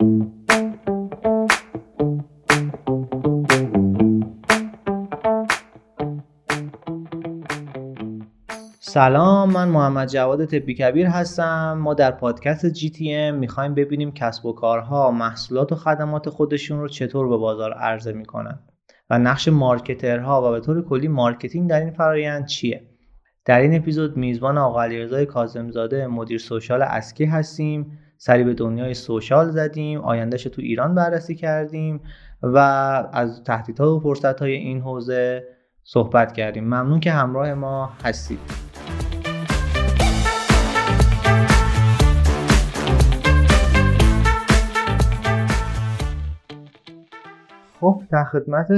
سلام من محمد جواد تبی کبیر هستم. ما در پادکست GTM می‌خوایم ببینیم کسب و کارها محصولات و خدمات خودشون رو چطور به بازار عرضه می‌کنن و نقش marketer ها و به طور کلی marketing در این فرایند چیه. در این اپیزود میزبان آقا علیرضا کاظمزاده مدیر social ازکی هستیم. سری به دنیای social زدیم آیندهش تو ایران بررسی کردیم و از تهدیدها و فرصتهای این حوزه صحبت کردیم. ممنون که همراه ما هستید. خب در خدمت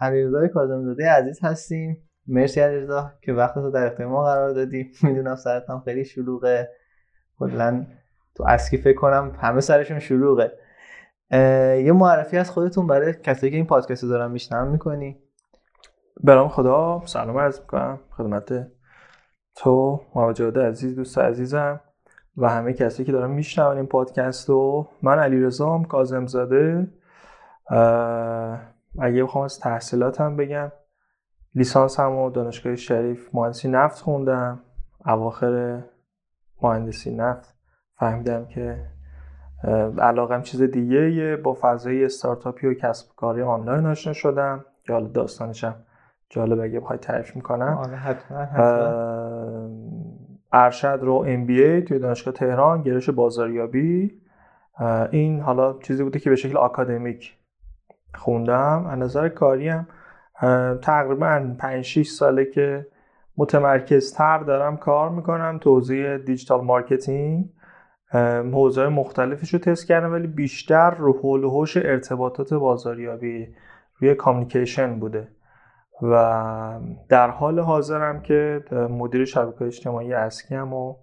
علیرضا کاظمزاده عزیز هستیم. مرسی علیرضا که وقت رو در اختیار ما قرار دادی. می‌دونم سرت هم خیلی شلوغه. کلا تو اسکی فکر کنم همه سرشون شلوغه. یه معرفی از خودتون برای کسایی که این پادکست رو میشنم می‌کنی؟ برام خدا سلام عرض می‌کنم. خدمت تو محمد عزیز دوست عزیزم و همه کسی که دارن میشنون این پادکست رو. من علیرضا کاظم زاده اگه بخوام از تحصیلاتم بگم لیسانس هم و دانشگاه شریف مهندسی نفت خوندم. اواخر مهندسی نفت. فهمیدم که علاقم چیز دیگه با فضای استارتاپی و کسب کاری آنلاین آشنا شدم. که حالا داستانشم جالب اگه بخوای تعریف می‌کنم. آره، ارشد رو ام بی ای توی دانشگاه تهران گرش بازاریابی. این حالا چیزی بوده که به شکل آکادمیک خوندم. از نظر کاری هم تقریبا 5 6 ساله که متمرکزتر دارم کار می‌کنم. توضیح دیجیتال مارکتینگ. حوزه مختلفش رو تست کردم ولی بیشتر رو حول و حوش ارتباطات بازاریابی روی کامیکیشن بوده. و در حال حاضرم که مدیر شبکه اجتماعی اسکی هم و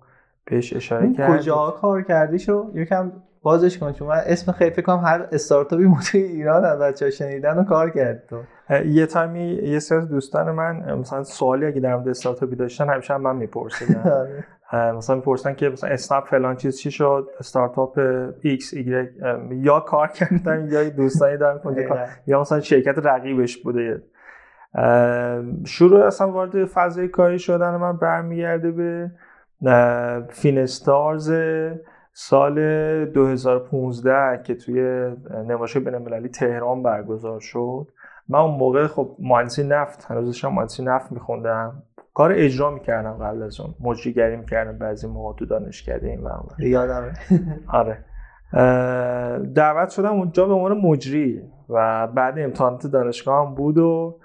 بهش اشاره کردم. کجا کار کردی شو؟ یکم بازش کن چون من اسم خیلی فکر کنم هر استارتاپی توی ایران از بچه‌ها شنیدن و کار کرد تو. یه time ی یه سری دوستان من مثلا سوالی اگه در مورد استارتاپی داشتن همیشه هم من میپرسیدن آره. مثلا می‌پرسن که مثلا اسنپ فلان چیز چی شد؟ استارتاپ ایکس ایگرگ یا کار کردن یا دوستانی دارن کار یا مثلا شرکت رقیبش بوده. شروع اصلا وارد فضای کاری شدن من برمیگرده به فینستارز سال 2015 که توی نمایش بین‌المللی تهران برگزار شد. من اون موقع خب مهندسی نفت هنوز داشتم مهندسی نفت میخوندم. کار اجرا می‌کردم قبل از اون. مجریگری می‌کردم بعضی موقع تو دانشکده این و یادمه. آره. دعوت شدم اونجا به عنوان مجری و بعد امتحانات دانشگاه هم بود و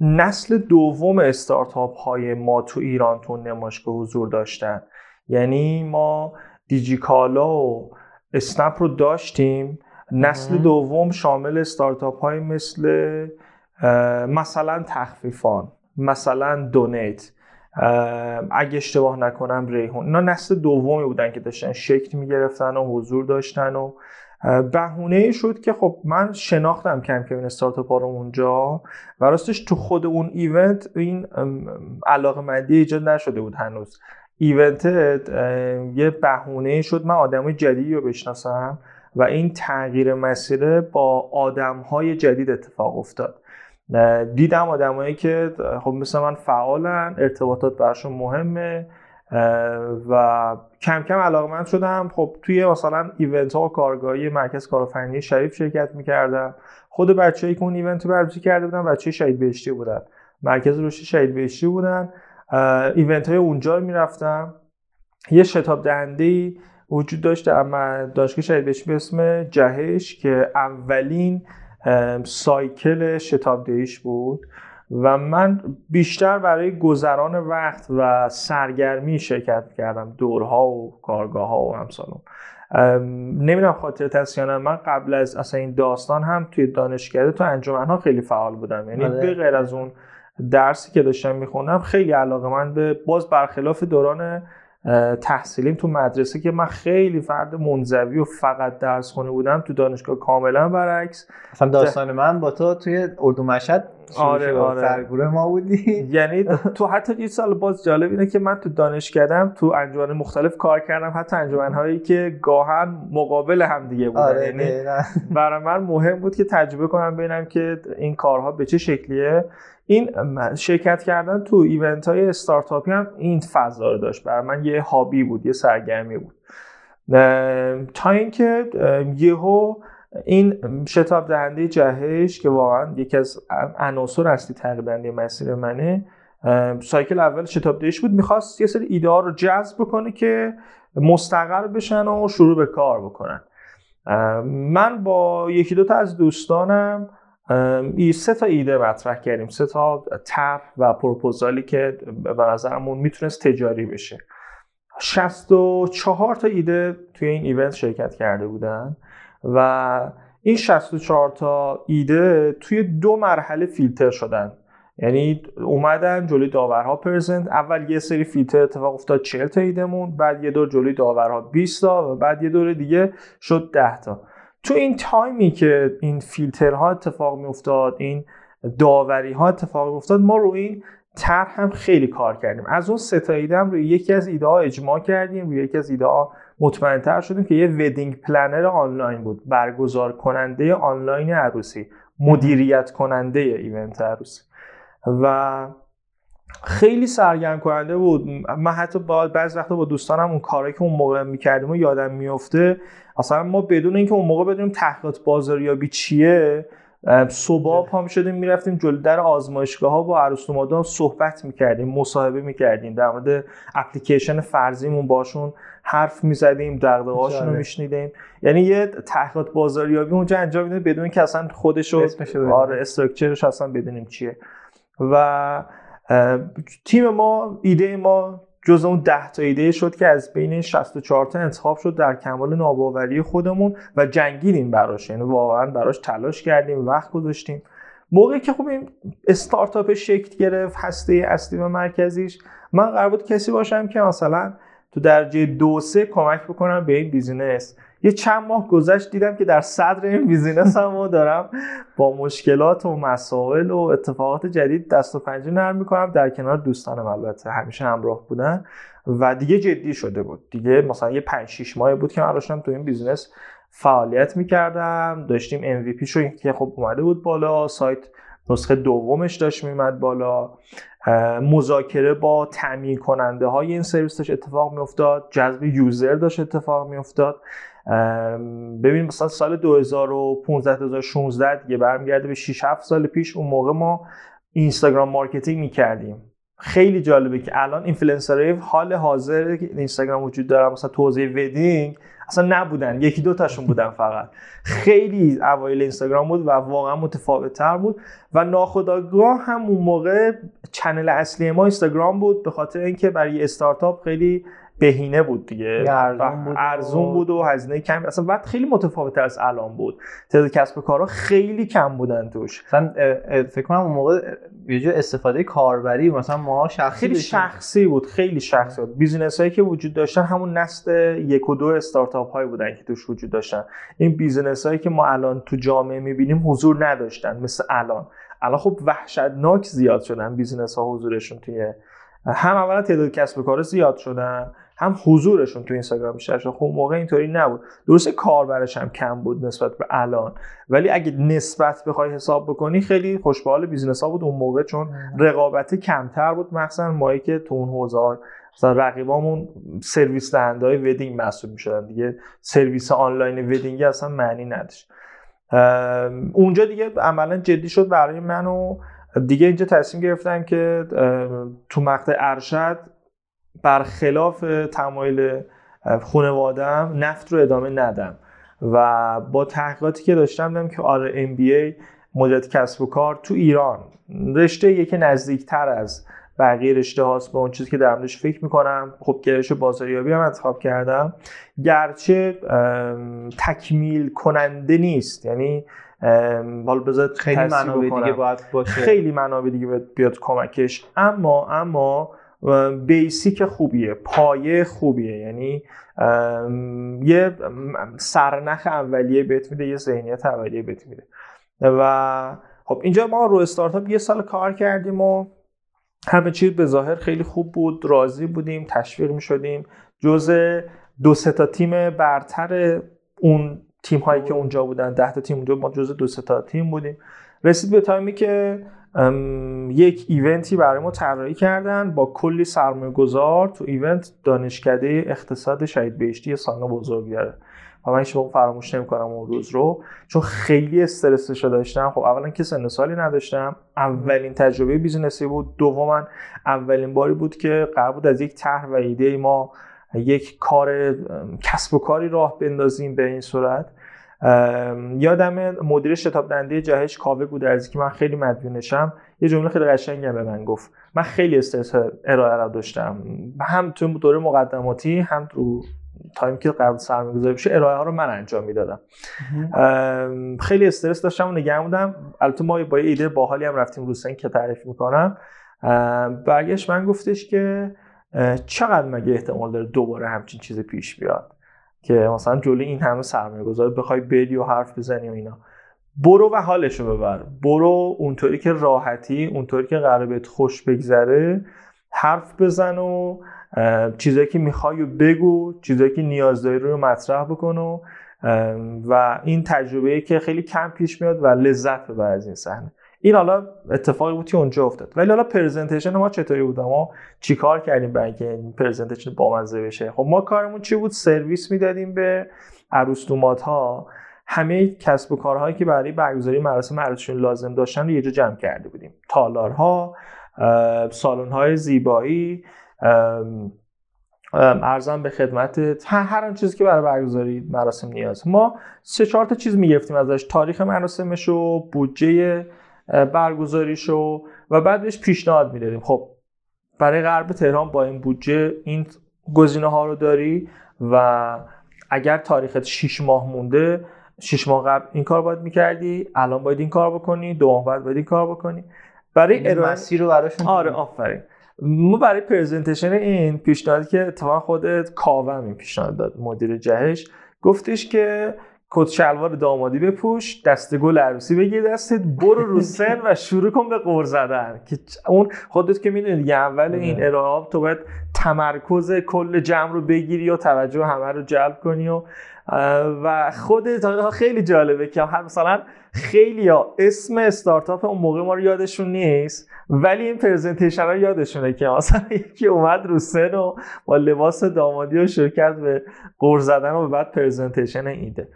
نسل دوم استارتاپ های ما تو ایران تو نمایشگاه حضور داشتن. یعنی ما دیجیکالا و اسنپ رو داشتیم. نسل دوم شامل استارتاپ های مثل مثلا تخفیفان مثلا دونیت. اگه اشتباه نکنم ریحون. اینا نسل دومی بودن که داشتن شکل می‌گرفتن و حضور داشتن و بهونه شد که خب من شناختم کم کم این استارتاپ رو اونجا و راستش تو خود اون ایونت این علاقه مندی ایجاد نشده بود هنوز. ایونت یه بهونه شد. من آدمای جدیدی رو بشناسم و این تغییر مسیره با آدم های جدید اتفاق افتاد. دیدم آدمایی که خب مثل من فعالن ارتباطات برشون مهمه و کم کم علاقه من شدم. خب توی مثلا ایونت ها و کارگاهی مرکز کارآفرینی شریف شرکت می‌کردم. خود بچه‌ای که اون ایونت رو برگزار کرده بودن بچه شهید بهشتی بودن. مرکز رشد شهید بهشتی بودن. ایونت های اونجا می‌رفتم. یه شتاب دهنده وجود داشت در دانشگاه شهید بهشتی به اسم جهش که اولین سایکل شتاب دهیش بود و من بیشتر برای گذران وقت و سرگرمی شرکت کردم دورها و کارگاه ها و همسالون نمی‌دونم خاطر تسیانم من قبل از اصلا این داستان هم توی دانشکده تو انجمن ها خیلی فعال بودم یعنی آره. به غیر از اون درسی که داشتم می‌خونم خیلی علاقه من به باز برخلاف دوران تحصیلیم تو مدرسه که من خیلی فرد منزوی و فقط درس خونه بودم تو دانشگاه کاملا برعکس. اصلا داستان من با تو توی اردو مشهد آره آره. سرگوره ما بودی. یعنی تو حتی یه سال باز جالب اینه که من تو دانشکدم تو انجمن مختلف کار کردم حتی انجمن هایی که گاهن مقابل هم دیگه بودن. آره یعنی. برای من مهم بود که تجربه کنم ببینم که این کارها به چه شکلیه. این شرکت کردن تو ایونت های استارتاپی هم این فضا رو داشت. برای من یه هابی بود یه سرگرمی بود. تا اینکه یهو این شتاب دهنده جهش که واقعا یکی از عناصر اصلی دهنده مسیر منه سایکل اول شتاب دهش بود. می‌خواست یه سری ایده ها رو جذب بکنه که مستقر بشن و شروع به کار بکنن. من با یکی دو تا از دوستانم ای سه تا ایده مطرح کردیم. سه تا طرح و پروپوزالی که به نظرمون می‌تونست تجاری بشه. 64 تا ایده توی این ایونت شرکت کرده بودن و این 64 تا ایده توی دو مرحله فیلتر شدن. یعنی اومدن جلوی داورها پرزنت. اول یه سری فیلتر اتفاق افتاد 40 تا ایدهمون بعد یه دور جلوی داورها 20 تا و بعد یه دور دیگه شد 10 تا. تو این time ی که این فیلترها اتفاق می افتاد این داوری ها اتفاق می افتاد ما رو این طرح هم خیلی کار کردیم. از اون سه تا ایده هم روی یکی از ایده ها اجماع کردیم روی یکی از ایده ها مطمئنتر شدیم که یه wedding planner آنلاین بود برگزار کننده آنلاین عروسی مدیریت کننده event عروسی. و خیلی سرگرم کننده بود. من حتی با بعض وقتا با دوستانم اون کاری که اون موقع می‌کردیم و یادم میفته اصلا ما بدون اینکه اون موقع بدونیم تحقیقات بازاریابی چیه صبح پا می‌شدیم می‌رفتیم جلو در آزمایشگاه ها با عروس صحبت می‌کردیم مصاحبه می‌کردیم در مورد اپلیکیشن فرضیمون باشون حرف می‌زدیم دغدغه‌هاشون رو جالب. میشنیدیم یعنی یه تحقیقات بازاریابی اونجا انجام میدیم بدون که اصلا خودش رو. آره استراکچرش اصلا بدونیم چیه. و تیم ما ایده ما جز اون 10 تا ایده شد که از بین این 64 تا انتخاب شد در کمال ناباوری خودمون و جنگیدیم براش. یعنی واقعا براش تلاش کردیم وقت گذاشتیم. موقعی که خب این استارتاپ شکل گرفت هسته اصلی و مرکزیش من قرار بود کسی باشم که مثلا تو درجه دو سه کمک بکنم به این business. یه چند ماه گذشت دیدم که در صدر این business هم دارم با مشکلات و مسائل و اتفاقات جدید دست و پنجه نرم می‌کنم. در کنار دوستانم البته همیشه همراه بودن و دیگه جدی شده بود. دیگه مثلا یه 5 6 ماه بود که من داشتم تو این business فعالیت می‌کردم. داشتیم MVP شو که خب اومده بود بالا سایت نسخه دومش داشت میمد بالا. مذاکره با تامین کننده های این سرویس داشت اتفاق میافتاد. جذب user داشت اتفاق میافتاد. ببین مثلا سال 2015 2016 دیگه برمیگرده به 6 7 سال پیش اون موقع ما اینستاگرام marketing می‌کردیم. خیلی جالبه که الان اینفلوئنسرهای حال حاضر که اینستاگرام وجود داره. مثلا تو حوزه wedding اصلا نبودن. یکی دو تاشون بودن فقط. خیلی اوایل اینستاگرام بود و واقعا متفاوت تر بود و ناخداگاه هم اون موقع channel اصلی ما اینستاگرام بود به خاطر اینکه برای استارتاپ خیلی بهینه بود دیگه. ارزون بود. ارزون بود و هزینه کم اصلا بعد خیلی متفاوت از الان بود. تعداد کسب و کارها خیلی کم بودن توش. مثلا فکر کنم اون موقع یه جور استفاده کاربری مثلا ما شخصی خیلی داشتیم. شخصی بود. خیلی شخصی بود. business هایی که وجود داشتن همون نسل یک و دو استارتاپ هایی بودن که توش وجود داشتن. این business هایی که ما الان تو جامعه می‌بینیم حضور نداشتن مثل الان. الان خب وحشتناک زیاد شدن business ها حضورشون توی هم اولا تعداد کسب و کار زیاد شدن. هم حضورشون تو اینستاگرام بیشتر شد. خب موقع اینطوری نبود. درسته کاربرش هم کم بود نسبت به الان. ولی اگه نسبت بخوای حساب بکنی خیلی خوشبحال business ها بود اون موقع چون رقابت کمتر بود مخصوصا مایی که تو اون حوزه ها مثلا رقیبامون سرویس دهنده های wedding محسوب می‌شدن دیگه. سرویس آنلاین wedding ی اصلا معنی نداشت. اونجا دیگه عملا جدی شد برای من و دیگه اینجا تصمیم گرفتم که تو مقطع ارشد برخلاف تمایل خانوادم نفت رو ادامه ندم. و با تحقیقاتی که داشتم دیدم که آره MBA مدیریت کسب و کار تو ایران رشته یکی نزدیکتر از بقیه رشته هاست به اون چیزی که در موردش فکر می‌کنم. خب گرایش بازاریابی هم انتخاب کردم. گرچه تکمیل کننده نیست. یعنی حالا بذار خیلی منابع. دیگه باید باشه. خیلی منابع دیگه باید بیاد کمکش. اما اما بیسیک خوبیه پایه خوبیه. یعنی یه سرنخ اولیه بهت میده یه ذهنیت اولیه بهت میده. و خب اینجا ما رو استارتاپ یه سال کار کردیم و همه چیز به ظاهر خیلی خوب بود راضی بودیم تشویق می شدیم جز دو سه تا تیم برتر اون تیم هایی که اونجا بودن ده تا تیم اونجا ما جز دو سه تا تیم بودیم. رسید به time ی که یک event ی برای ما طراحی کردن با کلی سرمایه گذار تو event دانشکده اقتصاد شهید بهشتی سالنا بزرگ داره. و من هیچ فراموش نمی‌کنم اون روز رو چون خیلی استرسش داشتم. خب اولا که سن سالی نداشتم. اولین تجربه business ی بود. دوما اولین باری بود که قرار بود از یک طرح و ایده ما یک کار کسب و کاری راه بندازیم به این صورت. یادم مدیر شتاب دنده جهش کاوه گودرزی که من خیلی مدیونشم یه جمله خیلی قشنگی به من گفت. من خیلی استرس ارائه را داشتم. هم تو دوره مقدماتی هم تو تایم که قرار سرمایه‌گذاری بشه ارائه ها رو من انجام می‌دادم. خیلی استرس داشتم و نگه بودم. البته ما با یه ایده باحالی هم رفتیم روسن که تعریف می‌کنم. برگشت من گفتش که چقدر مگه احتمال داره دوباره همچین چیز پیش بیاد؟ که مثلا جلوی این همه سرمایه گذار بخوای بری و حرف بزنی و اینا. برو و حالشو ببر. برو اونطوری که راحتی اونطوری که قرار بهت خوش بگذره حرف بزن و چیزایی که می‌خوای بگو چیزایی که نیاز داری رو مطرح بکن و و این تجربه که خیلی کم پیش میاد و لذت ببر از این صحنه. این حالا اتفاقی بود که اونجا افتاد. ولی حالا پرزنتیشن ما چطوری بود؟ ما چیکار کردیم برای اینکه این پرزنتیشن بامزه بشه؟ خب ما کارمون چی بود؟ سرویس می‌دادیم به عروس ها همه کسب و کارهایی که برای برگزاری مراسم عروسیشون لازم داشتن رو یه جا جمع کرده بودیم. تالارها های زیبایی ارزم به خدمت هر آن چیزی که برای برگزاری مراسم نیاز. ما سه چهار تا چیز می‌گرفتیم ازش. تاریخ مراسمش و بودجه برگزاریشو و بعد بهش پیشنهاد می‌دادیم. خب برای غرب تهران با این بودجه این گزینه ها رو داری و اگر تاریخت 6 ماه مونده 6 ماه قبل این کار باید می‌کردی الان باید این کار بکنی دو ماه بعد باید این کار بکنی. برای ارائه مسیر رو براشون آره آفرین. ما برای پرزنتیشن این پیشنهادی که اتفاقا خودت کاوم این پیشنهاد داد مدیر جهش. گفتش که کت شلوار دامادی بپوش دست گل عروسی بگیر دستت برو رو سن و شروع کن به قور زدن که اون خودت که می‌دونی دیگه اول این آره. ارائه تو باید تمرکز کل جمع رو بگیری و توجه همه رو جلب کنی و و خودت خیلی جالبه که مثلا خیلی ها اسم استارتاپ اون موقع ما رو یادشون نیست ولی این پرزنتیشن ها یادشونه که مثلا یکی اومد رو سن و با لباس دامادی و شرکت به قرض زدن و بعد پرزنتیشن ایده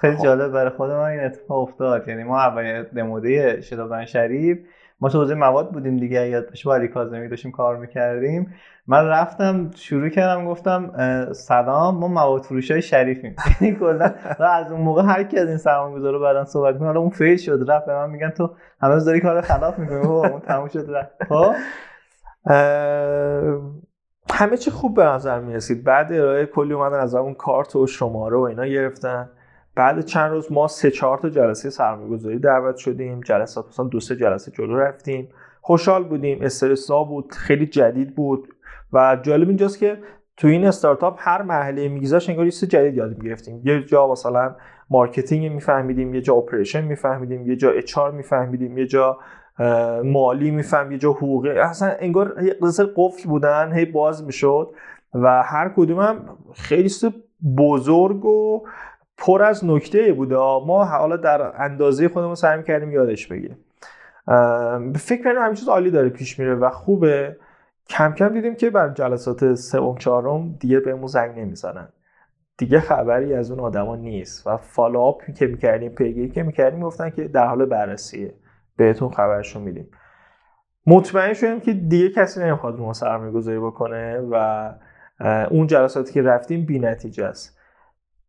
خیلی. جالب برای خود ما این اتفاق افتاد یعنی ما اول دموده شتابدان شریف ما تو حوزه مواد بودیم دیگه یاد باشه با علی کاظمی داشتیم کار می‌کردیم. من رفتم شروع کردم گفتم سلام ما مواد فروش های شریفیم. یعنی کلا از اون موقع هر کی از این سرمایه‌گذارا بعدن صحبت می‌کنه اون فیل شد رفت به من میگن تو هنوز داری کار خلاف می‌کنی اون تموم شد رفت. خب؟ همه چی خوب به نظر می‌رسید. بعد ارائه کلی اومدن از اون کارت و شماره و اینا گرفتن. بعد چند روز ما سه چهار تا جلسه سرمایه‌گذاری دعوت شدیم. جلسات مثلا دو سه جلسه جلو رفتیم. خوشحال بودیم. استرسا بود. خیلی جدید بود. و جالب اینجاست که تو این استارتاپ هر مرحله میگذاشت انگار یه جدید یاد می‌گرفتیم. یه جا مثلا marketing میفهمیدیم یه جا operation میفهمیدیم یه جا HR میفهمیدیم یه جا مالی میفهم یه جا حقوقی. اصلا انگار یه قصه قفل بودن هی باز می‌شد. و هر کدوم خیلی بزرگ و پر از نکته بوده. ما حالا در اندازه خودمون سعی کردیم یادش بگیریم. فکر کنم همین چیز عالی داره پیش میره و خوبه. کم کم دیدیم که بر جلسات سوم چهارم دیگه بهمون زنگ نمی‌زنن. دیگه خبری از اون آدما نیست و فالوآپ که می‌کردیم پیگیری که می‌کردیم گفتن که در حال بررسیه. بهتون خبرشون میدیم. مطمئن شدیم که دیگه کسی نمی‌خواد ما سرمایه گذاری بکنه و اون جلساتی که رفتیم بی نتیجه است.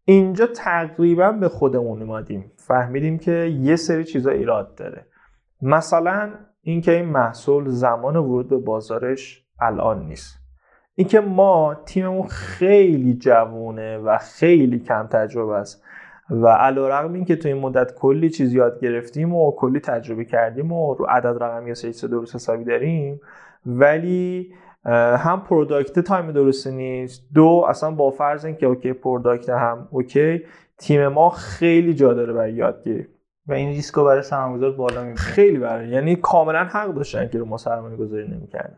اینجا تقریبا به خودمون اومدیم فهمیدیم که یه سری چیزا ایراد داره مثلا اینکه این محصول زمان ورود به بازارش الان نیست اینکه ما تیممون خیلی جوونه و خیلی کم تجربه است و علیرغم اینکه تو این مدت کلی چیز یاد گرفتیم و کلی تجربه کردیم و رو عدد رقمی یا سه درست حسابی داریم ولی هم product time درستی نیست. دو اصلا با فرض اینکه OK product هم OK تیم ما خیلی جا داره برای یادگیری. و این ریسکو برای سرمایه‌گذار بالا می‌بره خیلی برای یعنی کاملا حق داشتن که رو ما سرمایه گذاری نمی‌کردن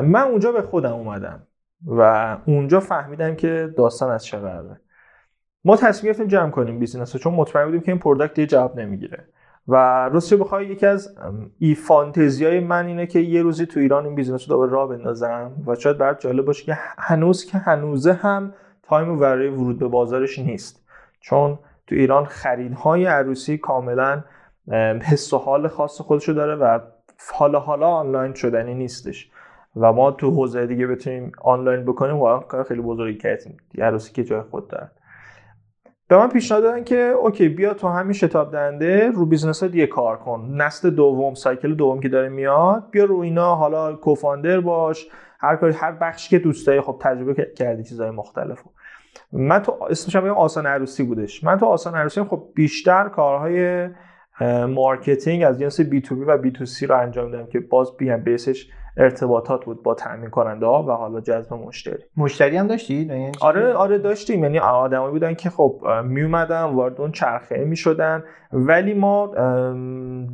من اونجا به خودم اومدم و اونجا فهمیدم که داستان از چه قراره. ما تصمیم گرفتیم جمع کنیم business چون مطمئن بودیم که این product یه جواب نمی‌گیره. و راستش بخوای یکی از ای فانتزیای من اینه که یه روزی تو ایران این business رو دوباره راه بندازم و شاید برات جالب باشه که هنوز که هنوزه هم time برای ورود به بازارش نیست. چون تو ایران خریدهای عروسی کاملا حس و حال خاص خودشو داره و حالا حالا آنلاین شدنی نیستش. و ما تو حوزه دیگه بتونیم آنلاین بکنیم واقعا کار خیلی بزرگی کردیم. عروسی که جای خود داره. به من پیشنهاد دادن که OK بیا تو همین شتاب دهنده رو business ها دیگه کار کن. نسل دوم cycle دوم که داره میاد بیا رو اینا حالا co-founder باش هر کاری هر بخشی که دوست داری خب تجربه کردی چیزهای مختلف من تو اسمش هم آسان عروسی بودش. من تو آسان عروسی خب بیشتر کارهای marketing از جنس B2B و B2C رو انجام دادم که باز بی هم base ش ارتباطات بود با تامین کننده ها و حالا جذب مشتری. مشتری هم داشتید آره آره داشتیم. یعنی آدمایی بودن که خب می اومدن وارد اون چرخه می شدن ولی ما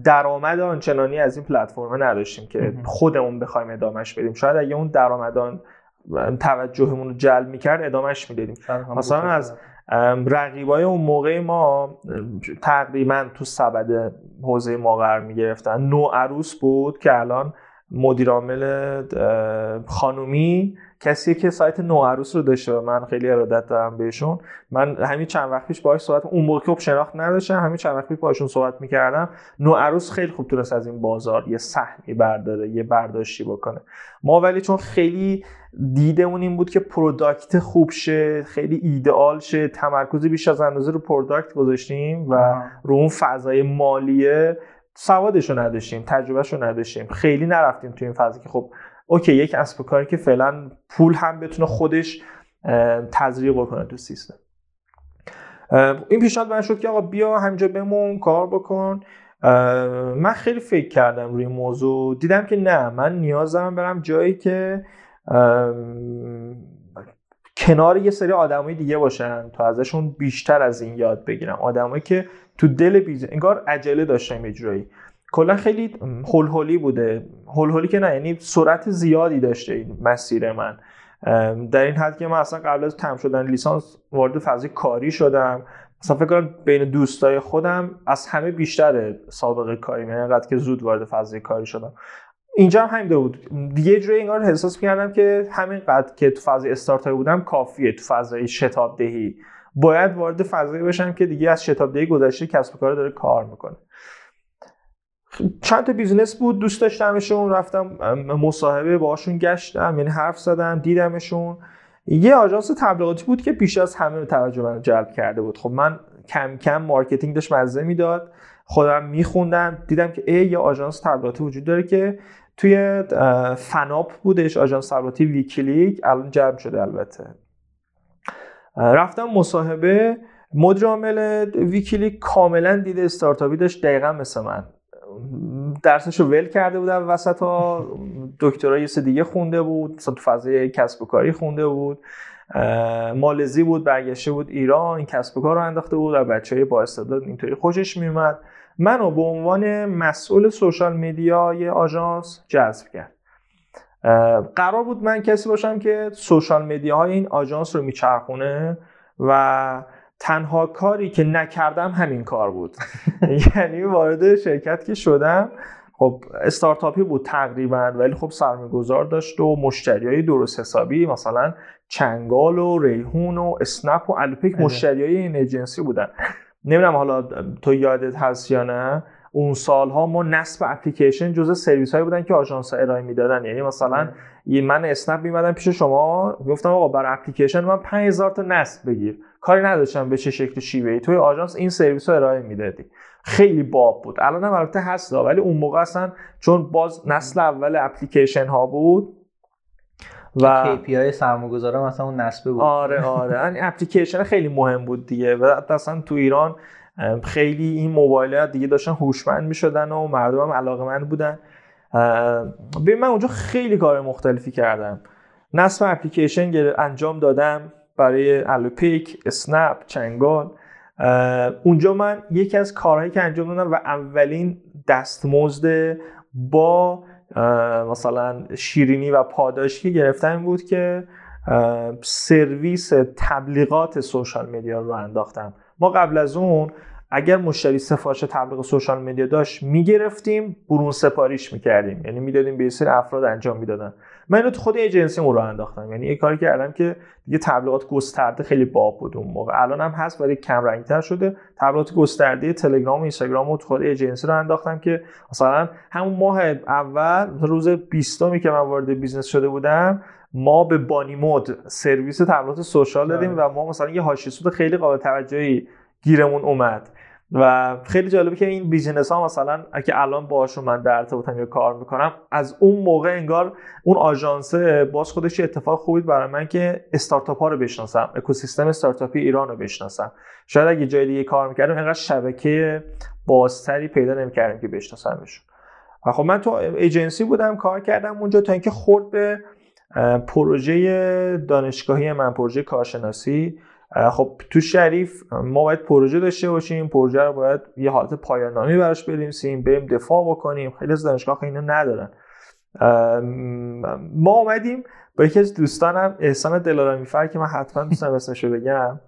درآمد آنچنانی از این پلتفرم نداشتیم که خودمون بخوایم ادامش بدیم. شاید اگه اون درآمدان توجهمون رو جلب می‌کرد ادامش می‌دادیم. مثلا از رقیبای اون موقع ما تقریبا تو سبد حوزه ما قرار می‌گرفتن. نو عروس بود که الان مدیر عامل خانومی کسی که سایت نوعروس رو داشته. من خیلی ارادت دارم بهشون. من همین چند وقت پیش باهاش صحبت اون موقع خب شناخت نداشتم همین چند وقت پیش باهاشون صحبت می‌کردم. نوعروس خیلی خوب تونست از این بازار یه سهمی برداره یه برداشتی بکنه. ما ولی چون خیلی دیدمون این بود که product خوب شه خیلی ایدئال شه تمرکزی بیش از اندازه رو product گذاشتیم و رو اون فضای مالیه سوادش رو نداشتیم تجربهش رو نداشتیم خیلی نرفتیم تو این فضا که خب okay یک کسب و کاری که فعلا پول هم بتونه خودش تزریق بکنه تو سیستم. این پیشنهاد من شد که آقا بیا همینجا بمون کار بکن. من خیلی فکر کردم روی موضوع. دیدم که نه من نیاز دارم برم جایی که کنار یه سری آدمای دیگه باشن تا ازشون بیشتر از این یاد بگیرم. آدمایی که تو دل بیز انگار عجله داشتم اجرایی کلا خیلی هول بوده. هول که نه یعنی سرعت زیادی داشته این مسیر من. در این حد که من اصلا قبل از تم شدن لیسانس وارد فضای کاری شدم. مثلا فکر کنم بین دوستای خودم از همه بیشتر سابقه کاری یعنی انقدر که زود وارد فضای کاری شدم. اینجا هم همین بود دیگه جوری انگار احساس می‌کردم که همین قد که تو فاز استارتاپ بودم کافیه تو فضای شتاب دهی باید وارد فضایی بشم که دیگه از شتاب دهی گذشته کسب و کار داره کار می‌کنه. چند تا business بود دوست داشتمشون رفتم مصاحبه باشون گشتم یعنی حرف زدم دیدمشون. یه آژانس تبلیغاتی بود که بیش از همه توجه من جلب کرده بود. خب من کم کم marketing داشت مزه می‌داد خودم میخوندم دیدم که ای یه آژانس تبلیغاتی وجود داره که توی فناپ بودش آژانس تبلیغاتی ویکلیک الان جمع شده البته. رفتم مصاحبه مدیر عامل ویکلیک کاملا دیده استارتاپی داشت دقیقا مثل من. درسش رو ول کرده بود وسط ها دکترا یه سری دیگه خونده بود مثلا تو فضای کسب و کاری خونده بود. مالزی بود برگشته بود ایران این کسب و کار رو انداخته بود و بچه های با استعداد اینطوری خوشش میومد منو به عنوان مسئول سوشال میدیا یه آژانس جذب کرد. قرار بود من کسی باشم که سوشال میدیا های این آژانس رو میچرخونه و تنها کاری که نکردم همین کار بود. یعنی وارد شرکت که شدم خب استارتاپی بود تقریبا ولی خب سرمایه‌گذار داشت و مشتری های درست حسابی مثلا چنگال و ریحون و اسنپ و الوپیک بله. مشتری های این ایجنسی بودن. نمی‌دونم حالا تو یادت هست یا نه. اون سالها ما نصب اپلیکیشن جزء سرویس هایی بودن که آژانس ارائه می‌دادن. یعنی مثلا من اسنپ میمدم پیش شما گفتم آقا برا اپلیکیشن من 5000 تا نصب بگیر. کاری نداشتم به چه شکل شیوه ای توی آژانس این سرویس رو ارائه می‌دادی. خیلی باب بود. الان هم البته هست ولی اون موقع اصلا چون باز نسل اول اپلیکیشن ها بود و KPI سرمایه‌گذارا مثلا اون نصبه بود. آره آره. این اپلیکیشن خیلی مهم بود دیگه. و اصلا تو ایران خیلی این موبایل دیگه داشتن هوشمند می‌شدن و مردم هم علاقمند بودن. به من اونجا خیلی کار مختلفی کردم. نصب اپلیکیشن انجام دادم برای الوپیک اسنپ چنگال. اونجا من یکی از کارهایی که انجام دادم و اولین دستمزد با مثلا شیرینی و پاداشی که گرفتم بود که سرویس تبلیغات سوشال مدیا رو انداختم. ما قبل از اون اگر مشتری سفارش تبلیغ social media داشت می‌گرفتیم برون سپاریش می‌کردیم. یعنی می‌دادیم یه سری افراد انجام می‌دادن. من اینو تو خود ایجنسی رو انداختم. یعنی یه کاری کردم که دیگه تبلیغات گسترده خیلی باب بود اون موقع. الان هم هست ولی کم رنگتر شده. تبلیغات گسترده تلگرام و اینستاگرام و تو خود ایجنسی رو انداختم که مثلا همون ماه اول روز 20 که من وارد business شده بودم ما به بانی مود سرویس تبلیغات social دادیم و ما مثلا یه حاشیه سود خیلی قابل توجهی گیرمون اومد. و خیلی جالبه که این business ها مثلا اگه الان باهاشون من در ارتباطم یا کار می‌کنم از اون موقع انگار اون آژانسه باز خودش اتفاق خوبی برای من که استارتاپ ها رو بشناسم اکوسیستم استارتاپی ایران رو بشناسم. شاید اگه جای دیگه کار می‌کردم انقدر شبکه بازتری پیدا نمی‌کردم که بشناسمشون. و خب من تو ایجنسی بودم کار کردم اونجا تا اینکه خورد به پروژه دانشگاهی من پروژه کارشناسی. خب تو شریف ما باید پروژه داشته باشیم پروژه رو باید یه حالت پایان نامی براش بنویسیم بریم دفاع بکنیم. خیلی از دانشگاه اینو ندارن. ما اومدیم. با یکی از دوستانم احسان دلارامی فر که من حتما دوستم اسمشو بگم.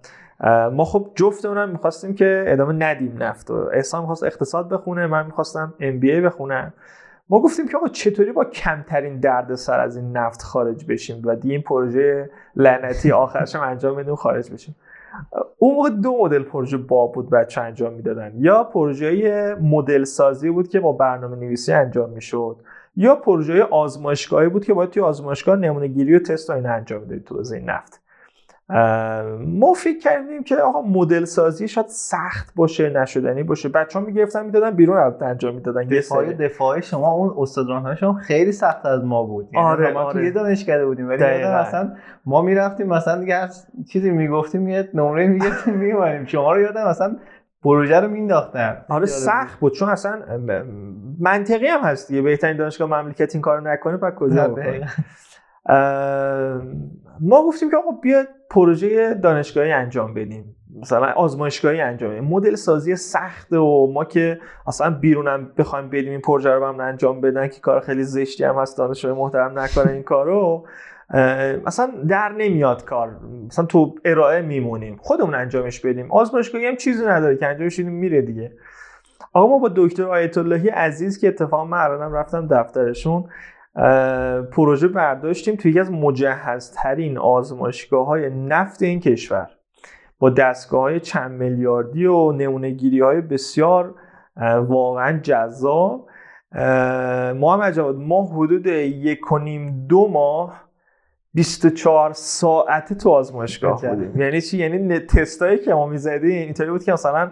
ما خب جفتمونم می‌خواستیم که ادامه ندیم نفت. و احسان می‌خواست اقتصاد بخونه من می‌خواستم ام بخونم. ما گفتیم که آقا چطوری با کمترین دردسر از این نفت خارج بشیم و دی این پروژه لعنتی آخرش هم انجام بدیم خارج بشیم. اون موقع دو مدل پروژه با بود بچه انجام می‌دادن. یا پروژه مدل سازی بود که با برنامه نویسی انجام می‌شد یا پروژه آزمایشگاهی بود که باید توی آزمایشگاه نمونه گیری و تست و انجام می‌دادید تو این نفت. ما فکر کردیم که آقا مدل سازی شاید سخت باشه نشدنی باشه. بچه ها می‌گرفتن می‌دادن بیرون البته انجام می‌دادن دفاع دفاع شما اون استاد شما خیلی سخت از ما بود. یعنی آره ما آره. توی دانشکده بودیم. ولی مثلا ما می‌رفتیم مثلا دیگه هر چیزی می‌گفتیم یه نمره می‌گفتیم میومدیم شما رو یادم مثلا پروژه رو مینداختن آره سخت بود. چون اصلا منطقی هم هست دیگه. بهترین دانشگاه مملکت این کارو نکنه بعد کجا ما گفتیم که آقا بیاد پروژه دانشگاهی انجام بدیم. مثلا آزمایشگاهی انجام بدیم. مدل سازی سخت و ما که اصلا بیرونم بخوایم بریم این پروژه رو هم انجام بدن که کار خیلی زشتی هم هست دانشجوی محترم نکنه این کارو مثلا در نمیاد کار. مثلا تو ارائه میمونیم. خودمون انجامش بدیم. آزمایشگاهی هم چیزی نداره که انجامش بدیم میره دیگه. آقا ما با دکتر آیت اللهی عزیز که اتفاقا من رفتم دفترشون پروژه برداشتیم توی یکی از مجهزترین آزمایشگاه های نفت این کشور. با دستگاه های چند میلیاردی و نمونه های بسیار واقعا جذاب. ما هم ما حدود یک و نیم دو ماه 24 ساعته تو آزمایشگاه بودیم. یعنی چی؟ یعنی تستایی که ما می‌زدیم اینطوری بود که مثلا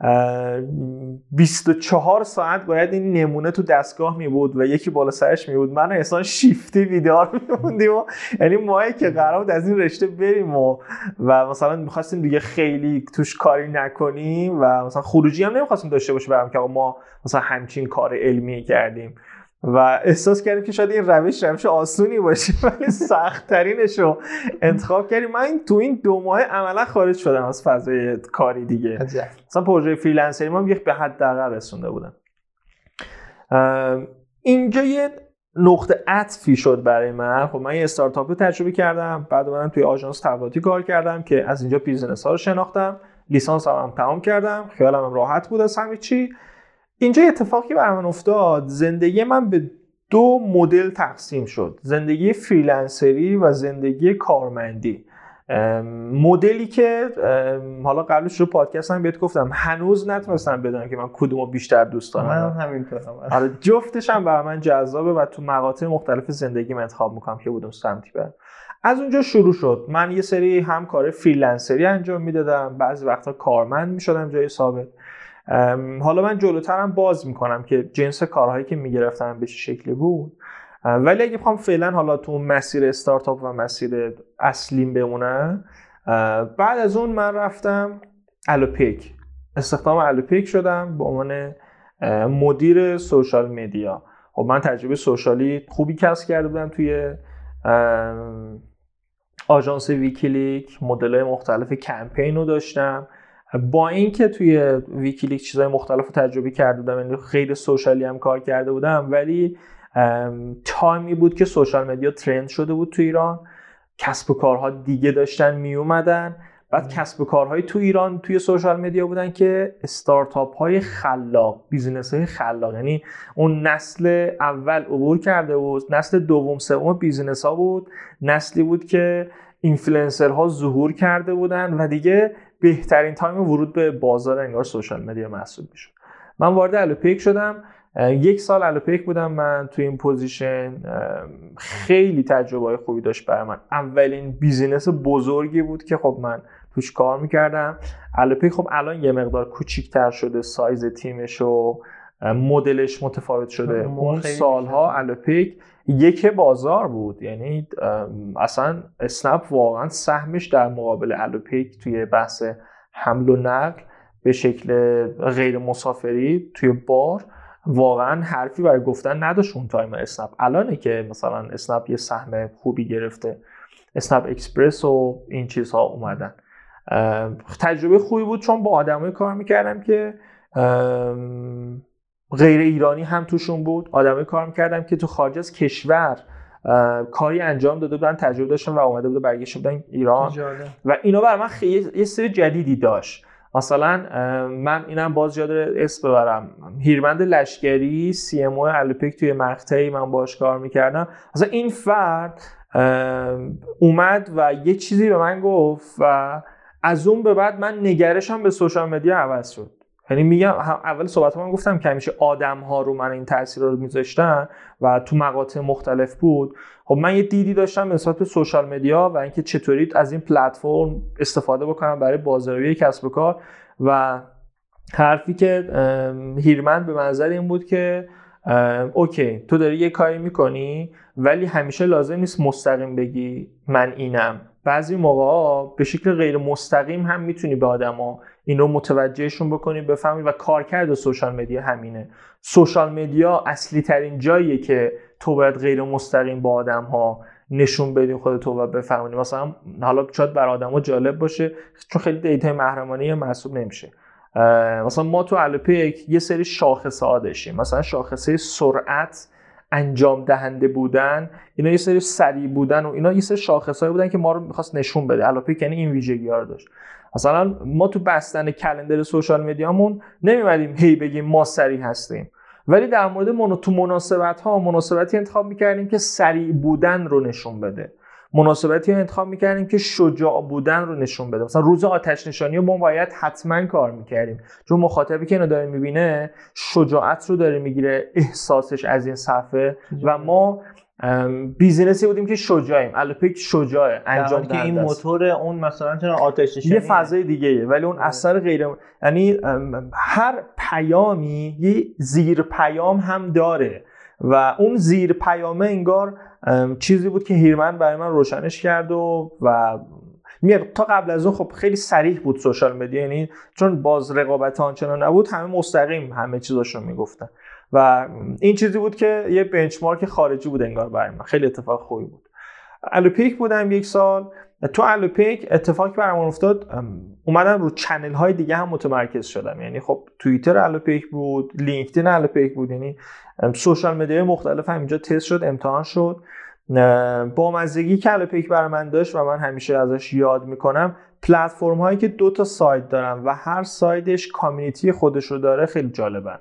24 ساعت باید این نمونه تو دستگاه می بود و یکی بالا سرش می بود من احسان شیفتی ویدیار میموندیم و یعنی ماهی که قرار بود از این رشته بریم و و مثلا می‌خواستیم دیگه خیلی توش کاری نکنیم و مثلا خروجی هم نمی‌خواستیم داشته باشه برام که ما مثلا همچین کار علمی کردیم. و احساس کردیم که شاید این روش روش آسونی باشه ولی سخت ترینش رو انتخاب کردیم. من تو این دو ماه عملا خارج شدم از فضای کاری دیگه. مثلا پروژه freelancer ی ما یک به حداقل رسونده بودم اینجا یه نقطه عطفی شد برای من. خب من یه استارتاپ رو تجربه کردم بعد من توی آژانس تبلیغاتی کار کردم که از اینجا business ها رو شناختم. لیسانس هم تمام کردم. خیالم هم راحت بود از همه چی. اینجا اتفاقی برای من افتاد. زندگی من به دو مدل تقسیم شد. زندگی فریلنسری و زندگی کارمندی. مدلی که حالا قبلش رو پادکست هم بهت گفتم هنوز نتونستم بدونم که من کدومو بیشتر دوست دارم. من همینطورم. آره. جفتش هم برای من جذابه و تو مقاطع مختلف زندگی من انتخاب می‌کنم که بودم سمتی برم از اونجا شروع شد. من یه سری هم کار freelancer ی انجام می‌دادم. بعضی وقتا کارمند می‌شدم جای ثابت. حالا من جلوترم باز می‌کنم که جنس کارهایی که می‌گرفتم به چه شکلی بود. ولی اگه بخوام فعلا حالا تو مسیر استارتاپ و مسیر اصلیم بمونم بعد از اون من رفتم الوپیک استخدام الوپیک شدم به عنوان مدیر social media. خب من تجربه social ی خوبی کسب کرده بودم توی آژانس ویکیلیک. مدل مختلف کمپین رو داشتم. با اینکه توی ویکیلیک چیزهای مختلف رو تجربه کرده بودم یعنی خیلی social ی هم کار کرده بودم ولی time ی بود که social media trend شده بود تو ایران. کسب و کارها دیگه داشتن می اومدن بعد کسب و کارهای تو ایران توی social media بودن که استارتاپ های خلاق business های خلاق. یعنی اون نسل اول عبور کرده بود نسل دوم سوم business ها بود. نسلی بود که اینفلوئنسر ها ظهور کرده بودن و دیگه بهترین time ورود به بازار انگار social media محسوب می‌شد. من وارد الوپیک شدم. یک سال الوپیک بودم من تو این position. خیلی تجربه خوبی داشت برای من. اولین business بزرگی بود که خب من توش کار می‌کردم. الوپیک خب الان یه مقدار کوچیکتر شده سایز تیمش و مدلش متفاوت شده. اون سالها الوپیک یک بازار بود. یعنی اصلا اسنپ واقعا سهمش در مقابل الوپیک توی بحث حمل و نقل به شکل غیر مسافری توی بار واقعا حرفی برای گفتن نداشت اون time اسنپ. الانه که مثلا اسنپ یه سهم خوبی گرفته. اسنپ اکسپرس و این چیزها اومدن. تجربه خوبی بود چون با آدمای کار می‌کردم که غیر ایرانی هم توشون بود. آدمای کار می‌کردم که تو خارج از کشور کاری انجام داده بودن تجربه داشتن و اومده بوده برگشته بودن ایران. و اینا بر من خیلی یه سری جدیدی داشت. مثلا من اینم باز یاد اسم ببرم. هیرمند لشکری سی ام او توی مقطعی من باش کار می‌کردم. مثلا این فرد اومد و یه چیزی به من گفت و از اون به بعد من نگرشم به سوشال مدیا عوض شد. یعنی میگم اول صحبت من گفتم که همیشه آدم ها رو من این تاثیر رو میذاشتن و تو مقاطع مختلف بود. خب من یه دیدی داشتم نسبت به سوشال مدیا و اینکه چطوری از این پلتفرم استفاده بکنم برای بازاریابی کسب و کار و حرفی که هیرمند به منظر این بود که okay تو داری یه کاری می‌کنی ولی همیشه لازم نیست مستقیم بگی من اینم. بعضی موقع به شکل غیر مستقیم هم می‌تونی به آدما این رو متوجهشون بکنی بفهمی و کارکرد social media همینه. social media اصلی ترین جاییه که تو باید غیر مستقیم به آدم ها نشون بدی خودتو و بفهمونی. مثلا حالا شاید بر آدما جالب باشه چون خیلی data محرمانه محسوب نمیشه. مثلا ما تو الوپیک یه سری شاخصه ها داشتیم. مثلا شاخصه سرعت انجام دهنده بودن اینا یه سری سریع بودن و اینا یه سری شاخصهایی بودن که ما رو می‌خواست نشون بده. الوپیک یعنی این ویژگی ها رو داشت. مثلا ما تو بستن کلندر سوشال مدیامون نمیمدیم هی بگیم ما سریع هستیم. ولی در مورد منو تو مناسبت ها مناسبتی انتخاب می‌کردیم که سریع بودن رو نشون بده. مناسبتی رو انتخاب می‌کردیم که شجاع بودن رو نشون بده. مثلا روز آتش نشانی رو ما باید حتما کار می‌کردیم. چون مخاطبی که اینو داره می‌بینه شجاعت رو داره می‌گیره احساسش از این صفحه و ما بیزینسی بودیم که شجاعیم. الوپیک شجاعه. انجام که این موتور اون مثلا چون آتش نشانی؟ یه فضای دیگه ولی اون اثر غیر یعنی هر پیامی یه زیر پیام هم داره. و اون زیر پیامه انگار چیزی بود که هیرمن برای من روشنش کرد و و تا قبل از اون خب خیلی صریح بود social media یعنی چون باز رقابت آنچنان نبود همه مستقیم همه چیزاشو می‌گفتن. و این چیزی بود که یه benchmark خارجی بود انگار برای من. خیلی اتفاق خوبی بود. الوپیک بودم یک سال. تو الوپیک اتفاقی برام افتاد اومدم رو channel های دیگه هم متمرکز شدم یعنی خب توییتر الوپیک بود لینکدین الوپیک بود یعنی social media ی مختلف هم اینجا تست شد امتحان شد. بامزگی که الوپیک برای من داشت و من همیشه ازش یاد می‌کنم پلتفرم هایی که دو تا side دارن و هر side ش community خودش رو داره خیلی جالبن.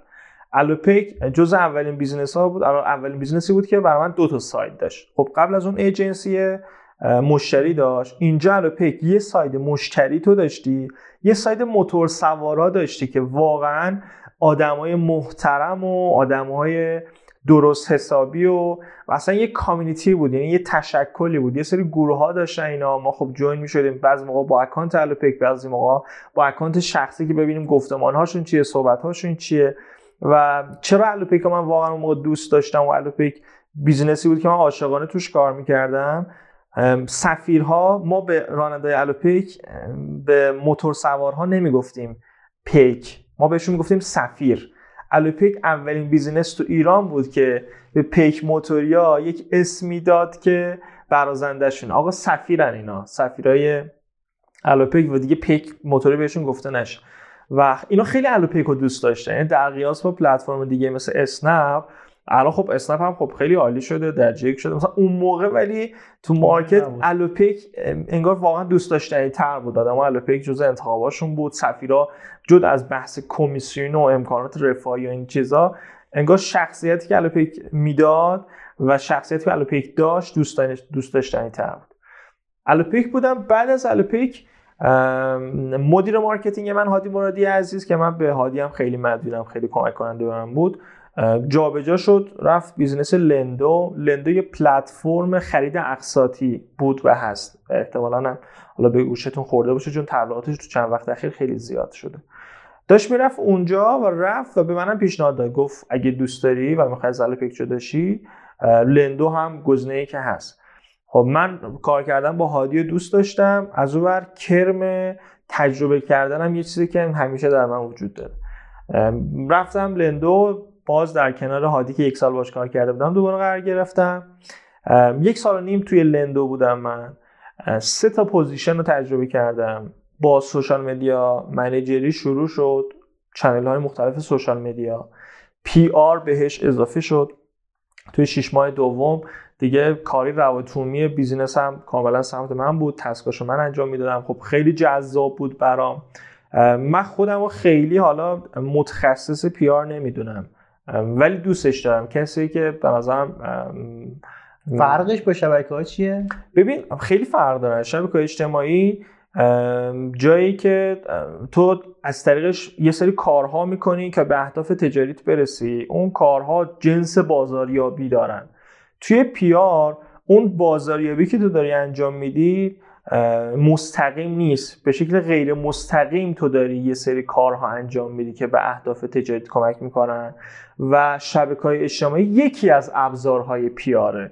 الوپیک جز اولین business ها بود اولین business ی بود که برای من دو تا side داشت. خب قبل از اون ایجنسی مشتری داشت. اینجا الوپیک یه side مشتری تو داشتی یه side موتور سوارا داشتی که واقعا آدمای محترم و آدمای درست حسابی و اصلا یه community بود یعنی یه تشکلی بود. یه سری گروه ها داشتن اینا. ما خب join می شدیم بعضی موقع با account الوپیک بعضی موقع با account شخصی که ببینیم گفتمان هاشون چیه صحبت هاشون چیه. و چرا الوپیک من واقعا اون موقع دوست داشتم و الوپیک business ی بود که من عاشقانه توش کار می‌کردم؟ سفیرها ما به راننده الوپیک به موتور سوارها نمی‌گفتیم پیک. ما بهشون می‌گفتیم سفیر. الوپیک اولین business تو ایران بود که به پیک موتوریا یک اسمی داد که برازنده‌شون. آقا سفیرن اینا. سفیرای الوپیک و دیگه پیک موتوری بهشون گفته نشه و اینا خیلی الوپیک رو دوست داشتن. یعنی در قیاس با پلتفرم دیگه مثل اسنپ الان خب اسنپ هم خب خیلی عالی شده درجه یک شده. مثلا اون موقع ولی تو market الوپیک انگار واقعا دوست داشتنی تر بود. آدم الوپیک جز انتخاباشون بود. سفیرا جدا از بحث کمیسیون و امکانات رفاهی و این چیزا انگار شخصیتی که الوپیک می‌داد و شخصیتی که الوپیک داشت دوست داشتنی تر بود. الوپیک بودم. بعد از الوپیک مدیر marketing من هادی مرادی عزیز که من به هادی هم خیلی مدیونم خیلی کمک کننده به من بود. جابجا شد رفت business لندو. لندو یه پلتفرم خرید اقساطی بود و هست. احتمالا هم حالا به گوشتون خورده باشه چون تبلیغاتش تو چند وقت اخیر خیلی زیاد شده. داشت می‌رفت اونجا و رفت و به منم پیشنهاد داد. گفت اگه دوست داری و می‌خوای زل پیک داشی لندو هم گزینه‌ای که هست. خب من کار کردن با هادی دوست داشتم. از اون بر کرم تجربه کردنم یه چیزی که همیشه در من وجود داره. رفتم لندو. باز در کنار هادی که یک سال باش کار کرده بودم دوباره قرار گرفتم. یک سال و نیم توی لندو بودم من. سه تا position رو تجربه کردم. با social media manager ی شروع شد. channel های مختلف social media. PR بهش اضافه شد. توی شیش ماه دوم دیگه کارای روابط عمومی business هم کاملا سمت من بود. task اشو من انجام می‌دادم. خب خیلی جذاب بود برام. من خودم رو خیلی حالا متخصص PR نمی‌دونم. ولی دوستش دارم. کسی که به نظرم فرقش با شبکه ها چیه؟ ببین خیلی فرق داره. شبکه اجتماعی جایی که تو از طریقش یه سری کارها می‌کنی که به اهداف تجاریت برسی. اون کارها جنس بازاریابی دارن. توی پیار اون بازاریابی که تو داری انجام میدی مستقیم نیست. به شکل غیر مستقیم تو داری یه سری کارها انجام میدی که به اهداف تجاریت کمک می‌کنن و شبکه های اجتماعی یکی از ابزارهای PR ه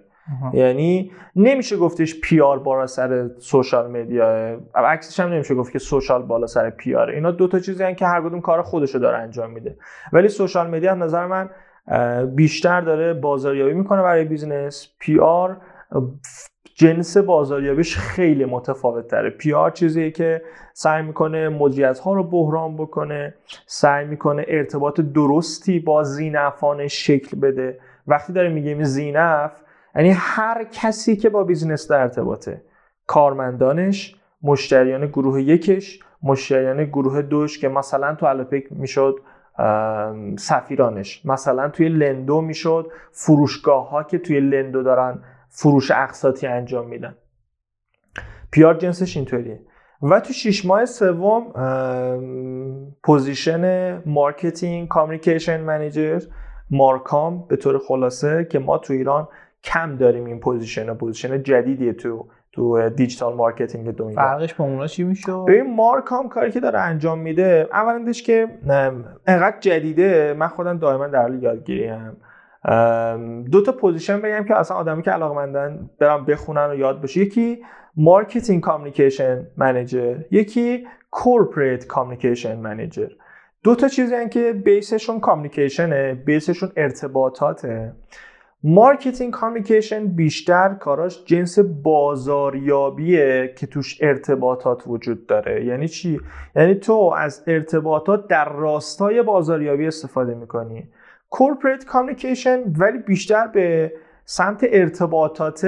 یعنی نمیشه گفتش PR بالا سر social media عکسش هم نمیشه گفت که social بالا سر PR ه. اینا دو تا چیزی که هر کدوم کار خودشو داره انجام میده. ولی social media به نظر من بیشتر داره بازاریابی می‌کنه برای business PR جنس بازاریابیش خیلی متفاوت تره. PR چیزیه که سعی می‌کنه مدیریت ها رو بحران بکنه سعی می‌کنه ارتباط درستی با ذینفعان شکل بده. وقتی داره میگیم ذینفع یعنی هر کسی که با business در ارتباطه. کارمندانش مشتریان گروه یکش مشتریان گروه دوش که مثلا تو الوپیک می‌شد سفیرانش. مثلا توی لندو می‌شد فروشگاه ها که توی لندو دارن فروش اقساطی انجام میدن. PR جنسش اینطوریه. و تو شیش ماه سوم position marketing communication manager مارکام به طور خلاصه که ما تو ایران کم داریم این position position جدیدیه تو تو digital marketing دنیا. فرقش با اونا چی میشه؟ ببین marcom کاری که داره انجام میده اولندش که انقدر جدیده من خودم دائما در حال یادگیریم دو تا position بگم که اصلا آدمی که علاقمندن برام بخونن و یاد بشه. یکی marketing communication manager یکی corporate communication manager. دو تا چیزی که base شون communication ه base شون ارتباطاته. marketing communication بیشتر کاراش جنس بازاریابیه که توش ارتباطات وجود داره. یعنی چی؟ یعنی تو از ارتباطات در راستای بازاریابی استفاده می‌کنی. corporate communication ولی بیشتر به سمت ارتباطات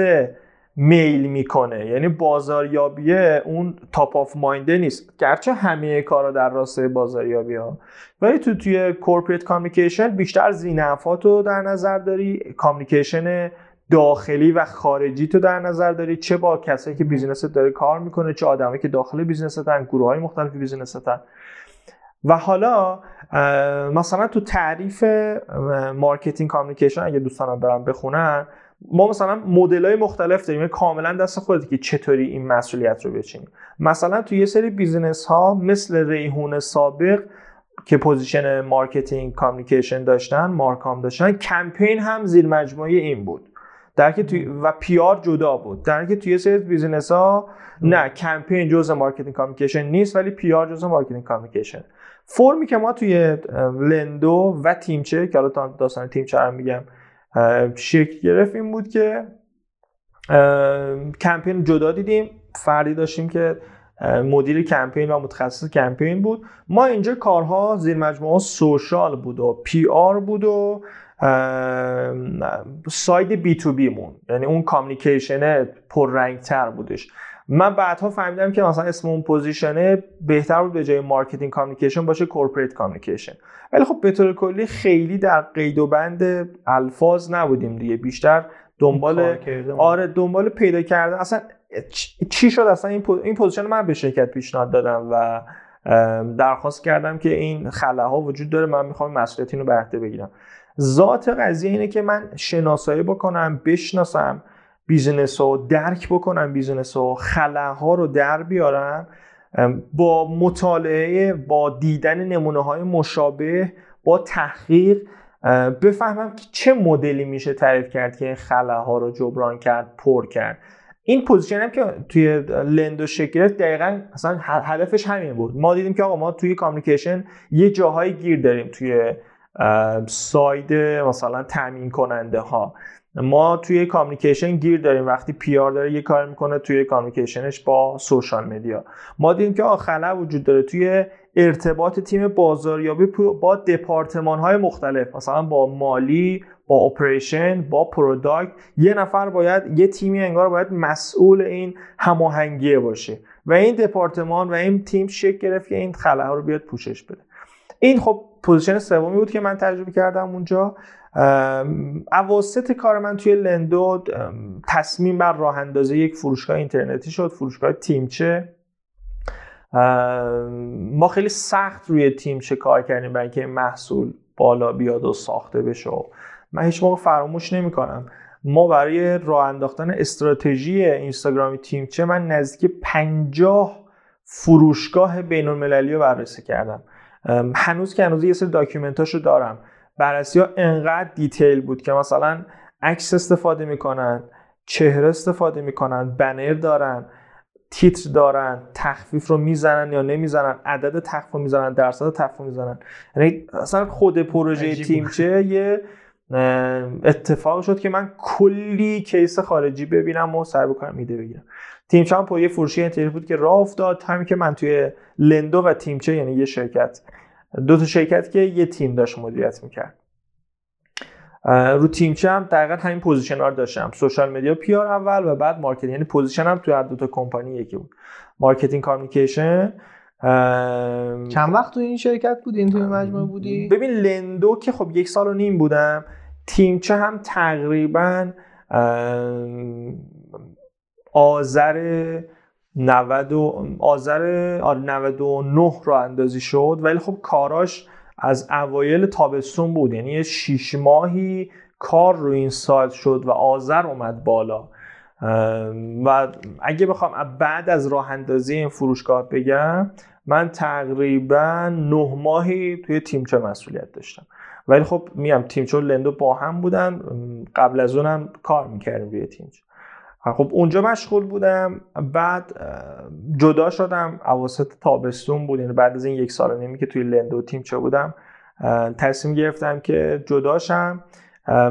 میل می‌کنه. یعنی بازاریابی اون top of mind ه نیست. گرچه همه کارا در راستای بازاریابی ها. ولی تو توی corporate communication بیشتر ذینفعات رو در نظر داری communication داخلی و خارجی تو در نظر داری. چه با کسایی که business ت داره کار می‌کنه چه آدمایی که داخل business تن گروه های مختلف business تن و حالا مثلا تو تعریف marketing communication اگه دوستانم برم بخونن ما مثلا مدل های مختلف داریم یعنی کاملا دست خودت که چطوری این مسئولیت رو بچینی. مثلا تو یه سری business ها مثل ریحون سابق که position marketing communication داشتن marcom داشتن کمپین هم زیر مجموعه این بود. در که توی و PR جدا بود. در که توی سری business ها نه کمپین جزء marketing communication نیست ولی PR جزء marketing communication. فرمی که ما توی لندو و تیمچه که حالا داستان تیمچه رو میگم شکل گرفت این بود که کمپین جدا دیدیم. فردی داشتیم که مدیر کمپین و متخصص کمپین بود. ما اینجا کارها زیر مجموعه social بود و PR بود و side B2B مون. یعنی اون communication پررنگ تر بودش. من بعدها فهمیدم که مثلا اسم اون position ه بهتر بود به جای marketing communication باشه corporate communication. ولی خب به طور کلی خیلی در قید و بند الفاظ نبودیم دیگه. بیشتر دنبال آره دنبال پیدا کردن. اصلا چی شد؟ اصلا این این position من به شرکت پیشنهاد دادم و درخواست کردم که این خلاها وجود داره. من می‌خوام مسئولیت اینو به بگیرم. ذات قضیه اینه که من شناسایی بکنم بشناسم business رو درک بکنم business رو خلاها رو در بیارم با مطالعه با دیدن نمونه های مشابه با تحقیق بفهمم که چه مدلی میشه تعریف کرد که این خلاها رو جبران کرد پر کرد. این position هم که توی لندو شکل دقیقا اصلا هدفش همین بود. ما دیدیم که آقا ما توی communication یه جاهای گیر داریم توی side مثلا تامین کننده ها. ما توی communication گیر داریم. وقتی PR داره یه کار می‌کنه توی communication ش با social media ما دیدیم که خلا وجود داره. توی ارتباط تیم بازاریابی با دپارتمان های مختلف. مثلا با مالی با operation با product. یه نفر باید یه تیمی انگار باید مسئول این هماهنگی باشه. و این دپارتمان و این تیم شکل گرفت که این خلاها رو بیاد پوشش بده. این خب position سومی بود که من تجربه کردم اونجا. اواسط کار من توی لندو تصمیم بر راه اندازی یک فروشگاه اینترنتی شد فروشگاه تیمچه. ما خیلی سخت روی تیمچه کار کردیم برای اینکه محصول بالا بیاد و ساخته بشه. من هیچ موقع فراموش نمی‌کنم. ما برای راه انداختن استراتژی اینستاگرامی تیمچه من نزدیک 50 فروشگاه بین المللی رو بررسی کردم. هنوز که هنوز یه سری document اشو دارم. بررسی ها انقدر detail بود که مثلا عکس استفاده می‌کنن چهره استفاده می‌کنن بنر دارن تیتر دارن تخفیف رو می‌زنن یا نمی‌زنن عدد تخفیف رو می‌زنن درصد تخفیف رو می‌زنن. یعنی اصلا خود پروژه تیمچه یه اتفاق شد که من کلی case خارجی ببینم و search بکنم ایده بگیرم. تیمچه هم یه فروشگاه اینترنتی بود که راه افتاد. همین که من توی لندو و تیمچه یعنی یه شرکت دو تا شرکت که یه تیم داشت مدیریت می‌کرد. رو تیمچه هم دقیقا همین position رو داشتم. social media PR اول و بعد marketing. یعنی position هم توی هر دو تا کمپانی یکی بود. marketing communication چند وقت تو این شرکت بودی؟ این توی مجموعه بودی؟ ببین لندو که خب یک سال و نیم بودم تیمچه هم تقریبا آذر 90 آذر 99 آره، رو اندازی شد. ولی خب کاراش از اوایل تابستون بود. یعنی شیش ماهی کار رو این سایت شد و آذر اومد بالا. و اگه بخوام بعد از راه اندازی این فروشگاه بگم من تقریبا نه ماهی توی تیمچه مسئولیت داشتم. ولی خب میام تیمچه و لندو با هم بودن. قبل از اونم کار می‌کردیم روی تیمچه. خب اونجا مشغول بودم. بعد جدا شدم. اواسط تابستون بود. یعنی بعد از این یک سال نیمی که توی لندو تیمچه بودم تصمیم گرفتم که جداشم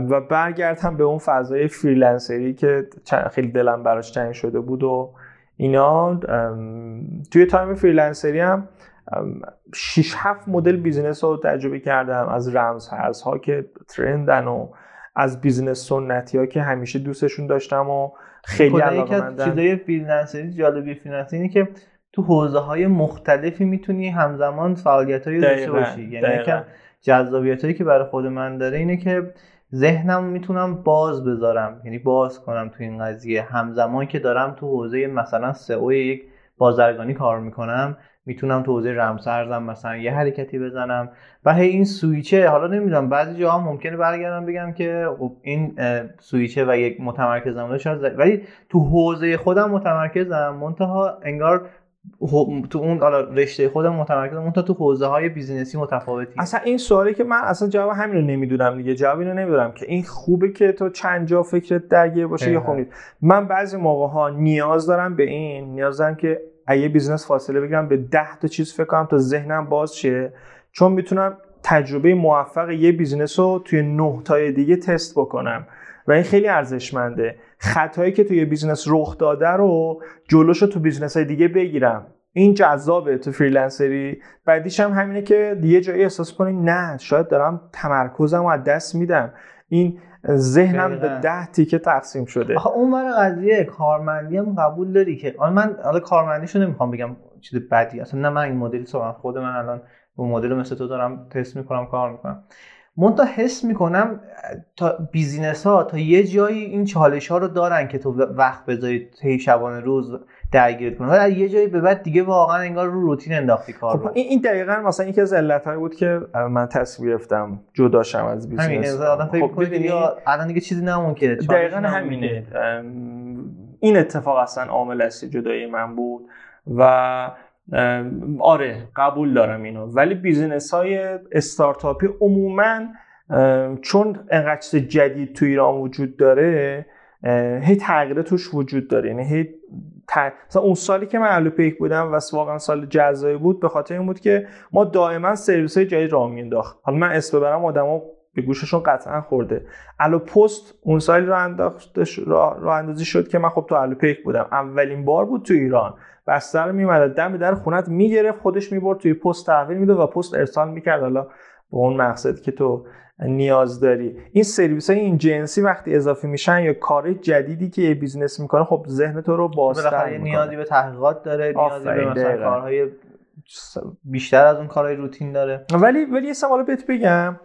و برگردم به اون فضای freelancer ی که خیلی دلم براش تنگ شده بود و اینا. توی time freelancer ی هم 6 7 مدل business رو تجربه کردم. از رمز ها که trend ن و از business سنتی ها که همیشه دوستشون داشتم و خیلی علاقه چیزای freelancer ی جالبی freelancer ی اینه که تو حوزه های مختلفی می‌تونی همزمان فعالیت های داشته باشی. یعنی که جذابیت هایی که برای خود من داره اینه که ذهنم می‌تونم باز بذارم. یعنی باز کنم تو این قضیه. همزمان که دارم تو حوزه مثلا SEO یک بازرگانی کار می‌کنم می‌تونم تو حوزه رمسرزم مثلا یه حرکتی بزنم. و هی این سویچه حالا نمی‌دونم بعضی جاها ممکنه برگردم بگم که خب این سویچه و یک متمرکزم شاید ولی تو حوزه خودم متمرکزم. منتها انگار تو اون حالا رشته خودم متمرکز اون تا تو حوزه های بیزینسی متفاوتی. اصلا این سوالی که من اصلا جواب همین رو نمی‌دونم دیگه. جواب اینو نمی‌دونم که این خوبه که تو چند جا فکرت درگیر باشه یا خوب من بعضی موقع ها نیاز دارم به این نیاز دارم که اگه business فاصله بگیرم به 10 تا چیز فکر کنم تا ذهنم باز شه. چون می‌تونم تجربه موفق یه business رو توی نه تای دیگه تست بکنم. و این خیلی ارزشمنده. خطایی که توی business رخ داده رو جلوش رو تو business های دیگه بگیرم. این جذابه تو freelancer ی. بعدیش هم همینه که یه جایی احساس کنی نه شاید دارم تمرکزم رو از دست میدم. این ذهنم به ده تیکه تقسیم شده. آخه اون ور قضیه کارمندی هم قبول داری که حالا من حالا کارمندیشو نمی‌خوام بگم چیز بدی اصلا نه من این مدلی تو خود من الان اون مدل مثل تو دارم تست می‌کنم کار می‌کنم. تا حس می‌کنم تا business ها تا یه جایی این چالش ها رو دارن که تو وقت بذاری طی شبانه روز درگیرت کنه. ولی یه جایی به بعد دیگه واقعا انگار رو روتین انداختی کار خب این دقیقا مثلا یکی از علتهایی بود که من تصمیم گرفتم جداشم از business همین آدم فکر خب الان دیگه چیزی نمون که دقیقا همینه. این اتفاق اصلا عامل اصلی جدایی من بود. و آره قبول دارم اینو. ولی business های استارتاپی عموما چون انقدر جدید تو ایران وجود داره هی تغییر توش وجود داره. یعنی هی مثلا اون سالی که من الو پیک بودم و واقعا سال جذابی بود به خاطر این بود که ما دائما سرویس های جدید راه مینداخت حالا من اسم ببرم آدما به گوششون قطعا خورده. الو پست اون سالی رو انداخته راه اندازی شد که من خب تو الو پیک بودم. اولین بار بود تو ایران. بستر میومد دم در خونت می‌گرفت خودش می‌برد توی پست تحویل می‌داد و پست ارسال می‌کرد. حالا به اون مقصد که تو نیاز داری این سرویس های این جنسی وقتی اضافه میشن یا کار جدیدی که یه business می‌کنه خب ذهن تو رو بازتر می‌کنه. نیازی به تحقیقات داره نیازی به مثلا کارهای بیشتر از اون کارهای روتین داره. ولی ولی یه سوال بهت بگم.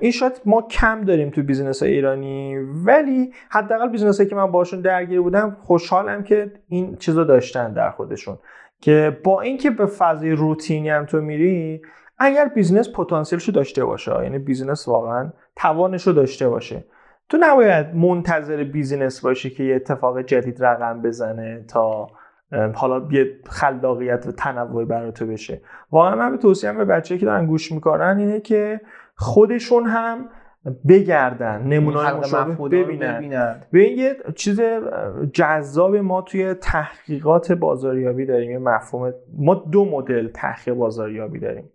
این شاید ما کم داریم تو business های ایرانی ولی حداقل business هایی که من باشون درگیر بودم خوشحالم که این چیزا داشتن در خودشون. که با اینکه به فضای روتینی هم تو میری اگر business پتانسیلش رو داشته باشه یعنی business واقعا توانش رو داشته باشه تو نباید منتظر business باشی که یه اتفاق جدید رقم بزنه تا حالا یه خلاقیت و تنوعی برای تو بشه. واقعا من به به بچه که دارن گوش می‌کنن اینه که خودشون هم بگردن نمونه مشابه ببینن. ببین یه چیز جذاب ما توی تحقیقات بازاریابی داریم یه مفهوم ما دو مدل تحقیق بازاریابی داریم.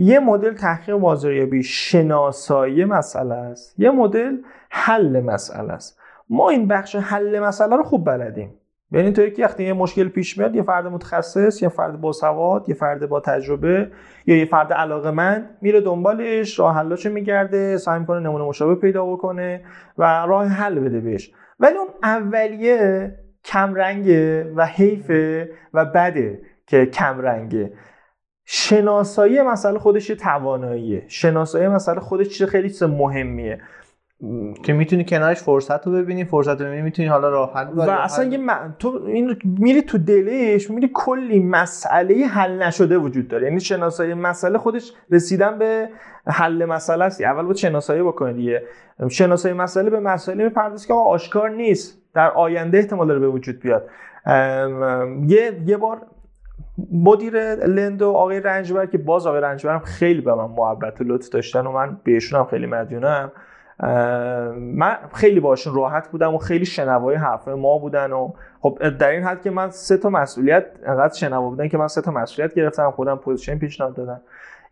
یه مدل تحقیق بازاریابی شناسایی مسئله است. یه مدل حل مسئله است. ما این بخش حل مسئله رو خوب بلدیم. یعنی تو که وقتی یه مشکل پیش میاد یه فرد متخصص یه فرد باسواد یه فرد با تجربه یا یه فرد علاقه من میره دنبالش راه حلاشو میگرده سعی می‌کنه نمونه مشابه پیدا بکنه و راه حل بده بهش. ولی اون اولیه کمرنگه و حیفه و بده که کمرنگه. شناسایی مسئله خودش تواناییه؟ شناسایی مسئله خودش چیز خیلی چیز مهمیه. که می‌تونی کنارش فرصت رو ببینی فرصت رو ببینی می‌تونی حالا راه حل و اصلا یه تو این میری تو دلش میری کلی مسئله حل نشده وجود داره. یعنی شناسایی مسئله خودش رسیدن به حل مسئله است. اول باید شناسایی بکنی دیگه. شناسایی مسئله به مسئله می‌پردازی که آشکار نیست. در آینده احتمال داره به وجود بیاد. یه یه بار مدیر لندو آقای رنجبر که باز آقای رنجبر هم خیلی به من محبت و لطف داشتن و من بهشون هم خیلی مدیونم. من خیلی باشون راحت بودم و خیلی شنوای حرف ما بودن و خب در این حد که من سه تا مسئولیت انقدر شنوا بودن که من سه تا مسئولیت گرفتم خودم position پیشنهاد دادم.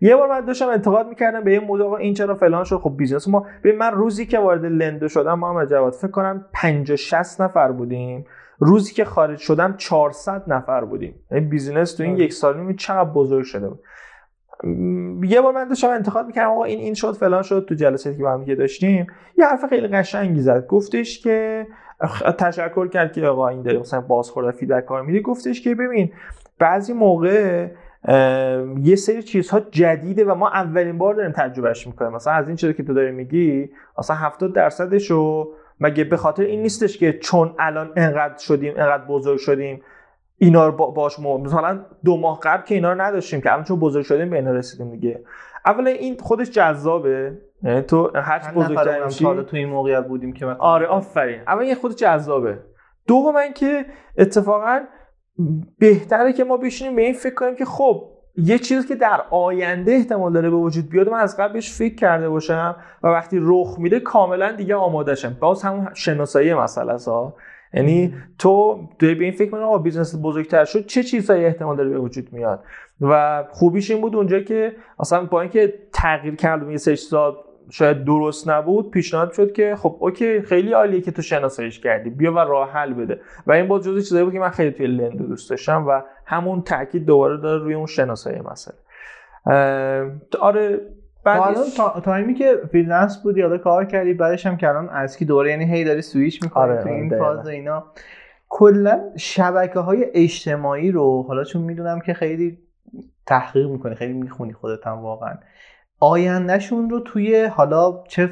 یه بار من داشتم انتقاد می‌کردم به این موضوع این چرا فلان شد؟ خب business ما به من روزی که وارد لندو شدم محمد جواد فکر کنم 50 60 نفر بودیم. روزی که خارج شدم 400 نفر بودیم. یعنی business تو این آره. یک سال چقدر بزرگ شده بود. یه بار من داشتم انتقاد می‌کردم آقا این این شد فلان شد تو جلساتی که با هم داشتیم. یه حرف خیلی قشنگی زد. گفتش که تشکر کرد که آقا این داره مثلا بازخورد فیدبک کار میده. گفتش که ببین بعضی موقع یه سری چیزها جدیده و ما اولین بار داریم تجربهش می‌کنیم. مثلا از این چیزی که تو داری میگی مثلا 70 درصدش رو مگه به خاطر این نیستش که چون الان انقدر شدیم انقدر بزرگ شدیم اینا رو باش مثلا دو ماه قبل که اینا رو نداشتیم که الان چون بزرگ شدیم به اینا رسیدیم دیگه. اولا این خودش جذابه. یعنی تو هر بزرگتر میشی تو این موقعیت بودیم که آره آفرین. اول یه خود جذابه. دوم که اتفاقا بهتره که ما بشینیم به این فکر کنیم که خب یه چیزی که در آینده احتمال داره به وجود بیاد من از قبلش فکر کرده باشم و وقتی رخ میده کاملا دیگه آمادهشم. باز همون شناسایی مسئله است یعنی تو به این فکر کنی آقا business بزرگتر شد چه چیزهایی احتمال داره به وجود میاد؟ و خوبیش این بود اونجا که اصلا با اینکه تغییر کردم یه سه شاید درست نبود پیشنهاد شد که خب OK خیلی عالیه که تو شناساییش کردی. بیا و راه حل بده. و این باز جزو چیزایی بود که من خیلی توی لندو دوست داشتم و همون تاکید دوباره داره روی اون شناسایی مسئله. آره بعد تا time ی که freelance بودی حالا کار کردی بعدش هم کلان از کی دوباره یعنی هی داری سویچ می‌کنی آره تو این فاز اینا. کلا شبکه های اجتماعی رو حالا چون می‌دونم که خیلی تحقیق می‌کنی خیلی می‌خونی خودت هم واقعا. آیندهشون رو توی حالا چه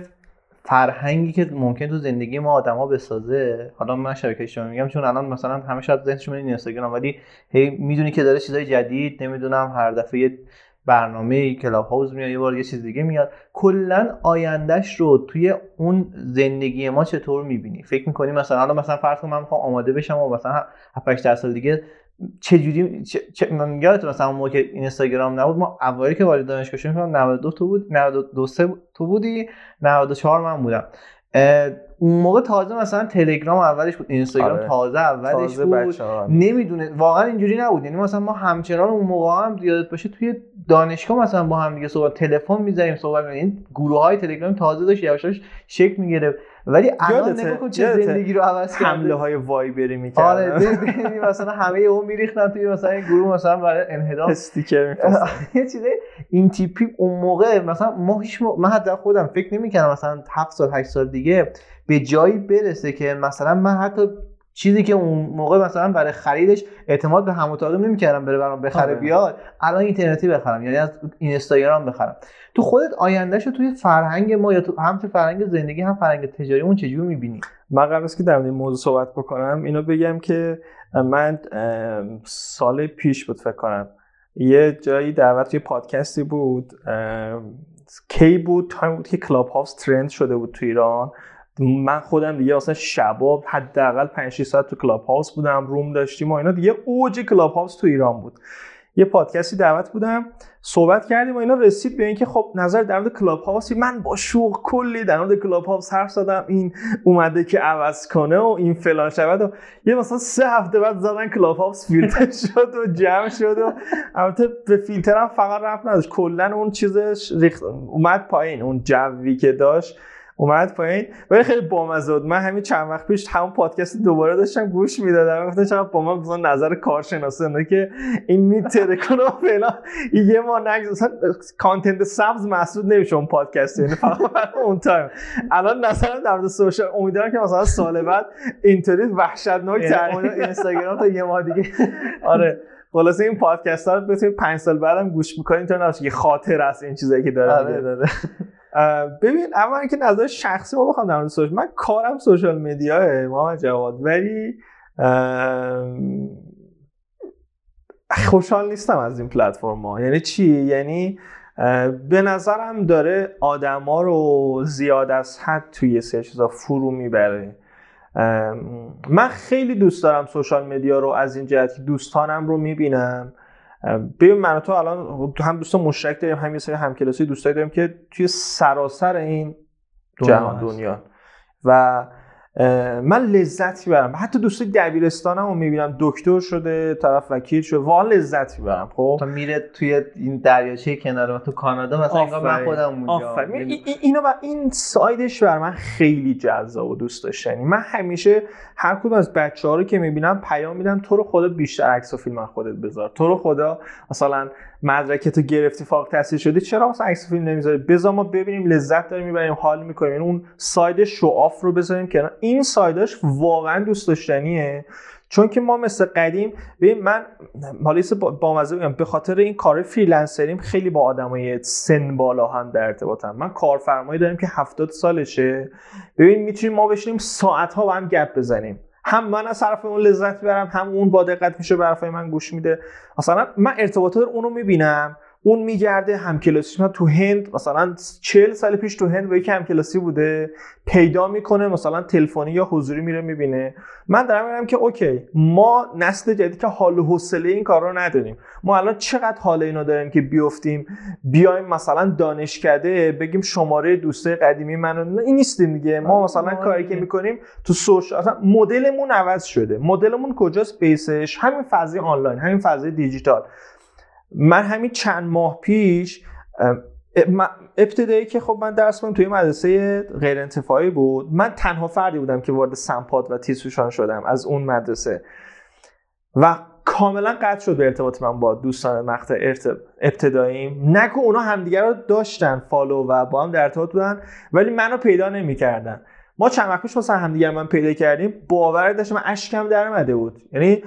فرهنگی که ممکن تو زندگی ما آدما بسازه حالا من شبکه اجتماعی میگم چون الان مثلا همه شاید ذهنشون این اینستاگرام ولی هی می‌دونی که داره چیزای جدید نمی‌دونم هر دفعه یه برنامه کلاب هاوس میاد یه بار یه چیز دیگه میاد. کلا آیندهش رو توی اون زندگی ما چطور می‌بینی؟ فکر می‌کنی مثلا حالا مثلا فرض کن من می‌خوام آماده بشم و مثلا 7 سال دیگه چجوری چه چه من یادت مثلا اون موقع که اینستاگرام نبود ما اوایل که وارد دانشگاه شدیم 92 تو بود 92 تو بودی 94 من بودم. اون موقع تازه مثلا تلگرام اولش بود اینستاگرام آره. تازه اولش تازه بود. نمی‌دونه واقعا اینجوری نبود. یعنی مثلا ما همچنان اون موقع هم یادت باشه توی دانشگاه مثلا با هم دیگه صحبت تلفن می‌زدیم صحبت این گروه های تلگرام تازه داشت یواش شکل می‌گرفت. ولی الان نگاه کن چه زندگی رو عوض کرده. حمله های وایبری می‌کردن. آره مثلا همه اون میریختن توی مثلا این گروه مثلا برای انحدام استیکر یه چیزه این تیپی اون موقع مثلا ما هیچ من حتی خودم فکر نمی‌کردم مثلا 7 سال 8 سال دیگه به جایی برسه که مثلا من حتی چیزی که اون موقع مثلا برای خریدش اعتماد به هموطاقی نمی‌کردم بره برام بخره آره. بیاد الان اینترنتی بخرم یعنی از اینستاگرام بخرم. تو خودت آیندهشو توی فرهنگ ما یا تو هم تو فرهنگ زندگی هم فرهنگ تجاری اون چجوری می‌بینی؟ من قبل از اینکه در این موضوع صحبت بکنم. اینو بگم که من سال پیش بود فکر کنم. یه جایی دعوت توی پادکستی بود کی بود؟ time ی بود که کلاب هاوس trend شده بود تو ایران. من خودم دیگه اصلا شبا حداقل 5 6 ساعت تو کلاب هاوس بودم room داشتیم و اینا. دیگه اوج کلاب هاوس تو ایران بود. یه پادکستی دعوت بودم صحبت کردیم و اینا رسید به اینکه خب نظرت در مورد کلاب هاوس چیه من با شوق کلی در مورد کلاب هاوس حرف زدم. این اومده که عوض کنه و این فلان شود و یه مثلا سه هفته بعد زدن کلاب هاوس فیلتر شد و جمع شد و البته به فیلتر هم فقط ربط نداشت. کلا اون چیزش ریخت اومد پایین. اون جوی که داشت اومد پایین. ولی خیلی بامزه بود. من همین چند وقت پیش همون پادکست دوباره داشتم گوش می‌دادم. گفتم چقدر با من مثلا نظر کارشناسانه که این میتره کنه فعلا یه ما نگذار مثلا کانتنت سبز محسوب نمیشه اون پادکست. یعنی فقط اون تایم. الان نظرم در مورد سوشال امیدوارم که مثلا سال بعد اینطوری وحشتناک یعنی اینستاگرام تا یه ماه دیگه. آره. خلاصه این پادکست ها رو بتونید 5 سال بعدم گوش می‌کنید تا نشه یه خاطر است این چیزایی که داره آره داره ببین اول اینکه نظر شخصی ما بخوام در مورد سوشال من کارم سوشال میدیاه محمد جواد. ولی خوشحال نیستم از این پلتفرم ها. یعنی چی؟ یعنی به نظرم داره آدما رو زیاد از حد توی سه چیزا فرو می‌بره. من خیلی دوست دارم سوشال مدیا رو از این جهت که دوستانم رو می‌بینم. ببین من تو الان هم دوستان مشترک داریم هم یه سری همکلاسی دوستایی داریم که توی سراسر این جهان دنیا. و من لذت می‌برم حتی دوستای دبیرستانم رو می‌بینم. دکتر شده طرف وکیل شده. واقعا لذت می‌برم خب؟ تا میره توی این دریاچه کنار تو کانادا مثلا انگار من خودم اونجا. این اینو و این سایدش بر من خیلی جذاب و دوست داشتنی من همیشه هر کدوم از بچه ها رو که می‌بینم پیام میدم تو رو خدا بیشتر عکس و فیلم خودت بذار. تو رو خدا مثلا مدرکتو گرفتی فاق تحصیل شدی چرا مثلا عکس فیلم نمی‌ذاری؟ بذار ما ببینیم لذت داریم می‌بریم حال می‌کنیم. یعنی اون ساید شواف رو بذاریم کنار. این سایداش واقعا دوست داشتنیه. چون که ما مثل قدیم ببین من حالا با مزه بگم به خاطر این کار فریلنسریم خیلی با آدمای سن بالا هم در ارتباطم. من کارفرمایی دارم که 70 سالشه. ببین می‌تونیم ما بشینیم ساعت ها با هم گپ بزنیم. هم من از طرف اون لذت می‌برم هم اون با دقت میشه به من گوش میده. مثلا من ارتباطات اونو می‌بینم اون میگرده همکلاسی من تو هند مثلا 40 سال پیش تو هند با یک همکلاسی بوده پیدا می‌کنه مثلا تلفنی یا حضوری میره می‌بینه. من دارم میگم که اوکی ما نسل جدید که حال و حوصله این کار رو نداریم. ما الان چقدر حال اینو داریم که بیفتیم بیایم مثلا دانشکده بگیم شماره دوسته قدیمی منو این نیستیم دیگه. ما مثلا کاری که می‌کنیم تو سوشال اصلا مدلمون عوض شده. مدلمون کجاست؟ بیسش. همین فضای آنلاین همین فضای دیجیتال. من همین چند ماه پیش ابتدایی که خب من درس کنم توی مدرسه غیر انتفاعی بود من تنها فردی بودم که وارد سمپاد و تیسوشان شدم از اون مدرسه. و کاملا قطع شد به ارتباط من با دوستان مقطع ابتداییم نگو اونا همدیگه رو داشتن فالو و با هم در ارتباط بودن ولی منو پیدا نمی‌کردن. ما چند وقت پیش مثلا همدیگه من پیدا کردیم باور داشتم من اشکم در بود. یعنی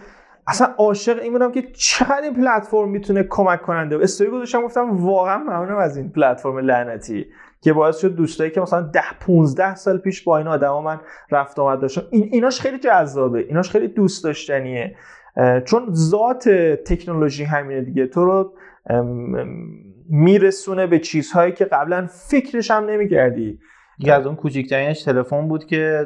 اصلا عاشق این بودم که چقدر این پلتفرم می‌تونه کمک کننده استوری گذاشتم گفتم واقعا ممنونم از این پلتفرم لعنتی که باعث شد دوستایی که مثلا 10 15 سال پیش با این آدما من رفت آمد داشتم این ایناش خیلی جذابه ایناش خیلی دوست داشتنیه. چون ذات تکنولوژی همینه دیگه. تو رو میرسونه به چیزهایی که قبلا فکرش هم نمی‌کردی. یکی از اون کوچیکترینش تلفن بود که